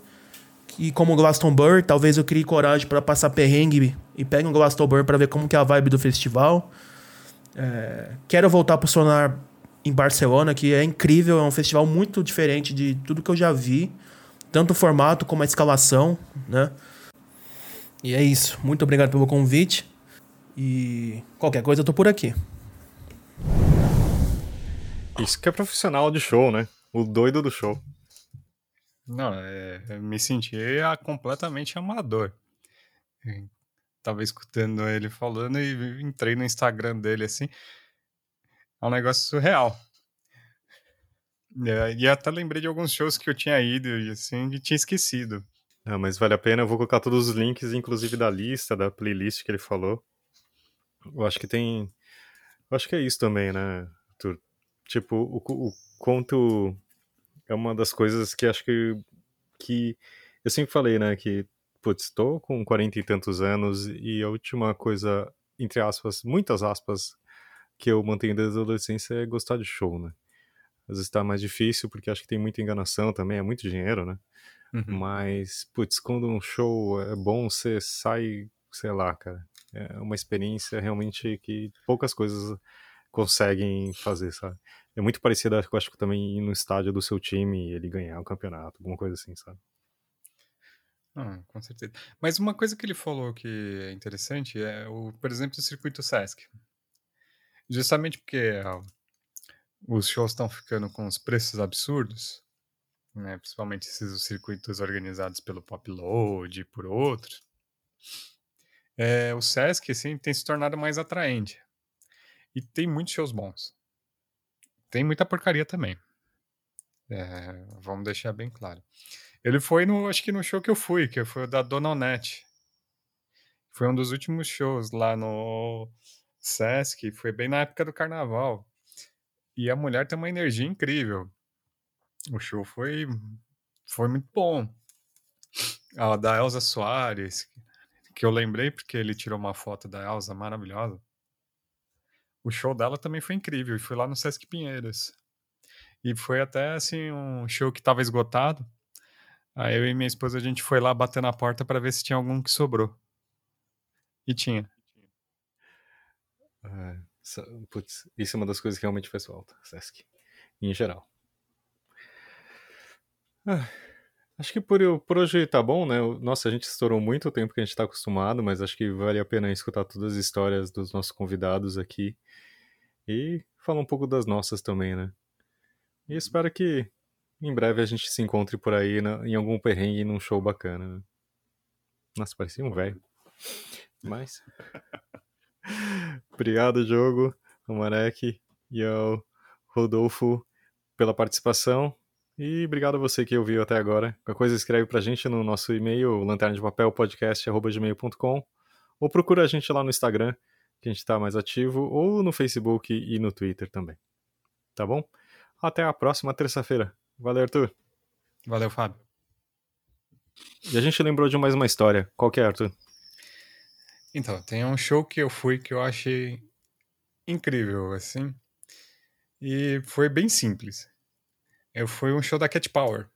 E como Glastonbury, talvez eu crie coragem para passar perrengue e pegue um Glastonbury para ver como que é a vibe do festival. É, quero voltar pro Sonar em Barcelona, que é incrível, é um festival muito diferente de tudo que eu já vi, tanto o formato como a escalação, né? E é isso. Muito obrigado pelo convite. E qualquer coisa eu tô por aqui.
Isso que é profissional de show, né? O doido do show.
Não, é, me senti completamente amador tava escutando ele falando e entrei no Instagram dele assim. É um negócio surreal. É, e até lembrei de alguns shows que eu tinha ido e assim, e tinha esquecido.
Não, mas vale a pena, eu vou colocar todos os links, inclusive da lista, da playlist que ele falou. Eu acho que tem. Eu acho que é isso também, né, Arthur? Tipo, o, o conto é uma das coisas que acho que. que eu sempre falei, né, que putz, tô com 40 e tantos anos e a última coisa, entre aspas, muitas aspas, que eu mantenho desde a adolescência é gostar de show, né? Às vezes tá mais difícil porque acho que tem muita enganação também, é muito dinheiro, né?
Uhum.
Mas, putz, quando um show é bom, você sai, sei lá, cara. É uma experiência realmente que poucas coisas conseguem fazer, sabe? É muito parecido, eu acho que também ir no estádio do seu time e ele ganhar o campeonato, alguma coisa assim, sabe?
Ah, com certeza. Mas uma coisa que ele falou que é interessante é, o, por exemplo, o circuito Sesc. Justamente porque ó, os shows estão ficando com os preços absurdos, né? principalmente esses circuitos organizados pelo Popload e por outros, é, o Sesc assim, tem se tornado mais atraente. E tem muitos shows bons. Tem muita porcaria também. É, vamos deixar bem claro. Ele foi no, acho que no show que eu fui, que foi o da Dona Onete. Foi um dos últimos shows lá no Sesc, foi bem na época do carnaval. E a mulher tem uma energia incrível. O show foi, foi muito bom. A da Elza Soares, que eu lembrei porque ele tirou uma foto da Elza maravilhosa. O show dela também foi incrível, e foi lá no Sesc Pinheiros. E foi até assim um show que estava esgotado. Aí eu e minha esposa a gente foi lá bater na porta para ver se tinha algum que sobrou. E tinha.
É, putz, isso é uma das coisas que realmente faz falta, Sesc. Em geral. Ah, acho que por, por hoje tá bom, né? Nossa, a gente estourou muito o tempo que a gente tá acostumado, mas acho que vale a pena escutar todas as histórias dos nossos convidados aqui. E falar um pouco das nossas também, né? E espero que em breve a gente se encontre por aí na, em algum perrengue num show bacana. Né? Nossa, parecia um velho. Mas. Obrigado, jogo, ao Marek e ao Rodolfo pela participação. E obrigado a você que ouviu até agora. Qualquer coisa escreve pra gente no nosso e-mail, lanterna de papel podcast.gmail.com ou procura a gente lá no Instagram, que a gente tá mais ativo, ou no Facebook e no Twitter também. Tá bom? Até a próxima terça-feira. Valeu, Arthur.
Valeu, Fábio.
E a gente lembrou de mais uma história. Qual que é, Arthur?
Então, tem um show que eu fui que eu achei incrível, assim. E foi bem simples. Eu fui um show da Cat Power.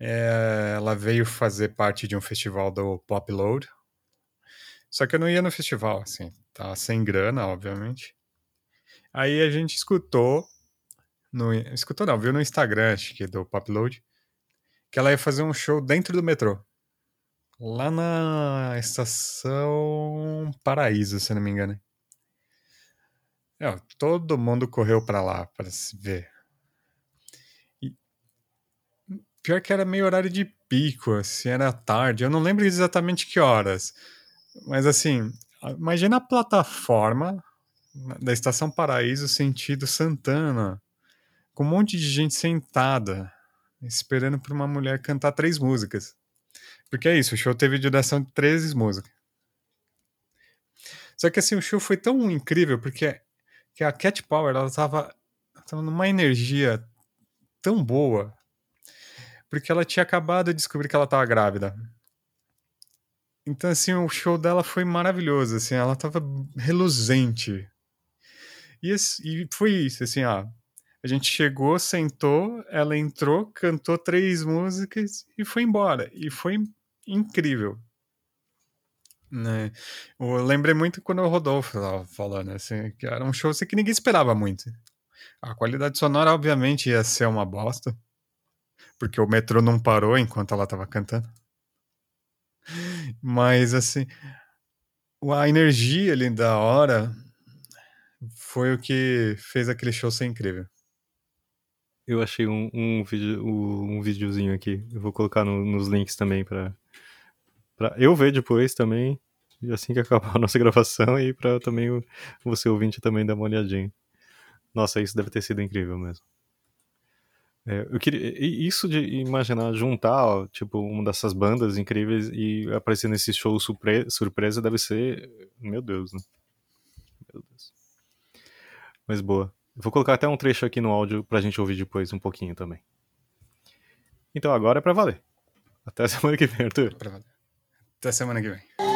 É, ela veio fazer parte de um festival do Pop Load. Só que eu não ia no festival, assim. Tá sem grana, obviamente. Aí a gente escutou no, escutou não, viu no Instagram, acho que do Popload, que ela ia fazer um show dentro do metrô. Lá na estação Paraíso, se não me engano. É, todo mundo correu para lá para se ver. E, pior que era meio horário de pico, assim, era tarde. Eu não lembro exatamente que horas. Mas assim, imagina a plataforma da Estação Paraíso sentido Santana com um monte de gente sentada, esperando por uma mulher cantar três músicas. Porque é isso, o show teve duração de 13 músicas. Só que assim, o show foi tão incrível porque que a Cat Power, ela tava, tava numa energia tão boa, porque ela tinha acabado de descobrir que ela tava grávida. Então, assim, o show dela foi maravilhoso, assim, ela tava reluzente. E, e foi isso, assim, ó, a gente chegou, sentou, ela entrou, cantou três músicas e foi embora. E foi incrível. Né? Eu lembrei muito quando o Rodolfo estava falando, assim, que era um show assim, que ninguém esperava muito. A qualidade sonora, obviamente, ia ser uma bosta, porque o metrô não parou enquanto ela estava cantando. Mas, assim, a energia ali da hora foi o que fez aquele show ser incrível.
Eu achei um, um, vídeo, um videozinho aqui. Eu vou colocar no, nos links também pra, pra eu ver depois também, assim que acabar a nossa gravação, e pra também você ouvinte também dar uma olhadinha. Nossa, isso deve ter sido incrível mesmo. É, eu queria, isso de imaginar juntar, ó, tipo, uma dessas bandas incríveis e aparecer nesse show surpre surpresa deve ser, meu Deus, né? Meu Deus. Mas boa. Vou colocar até um trecho aqui no áudio pra gente ouvir depois um pouquinho também. Então agora é pra valer. Até semana que vem, Arthur.
Até semana que vem.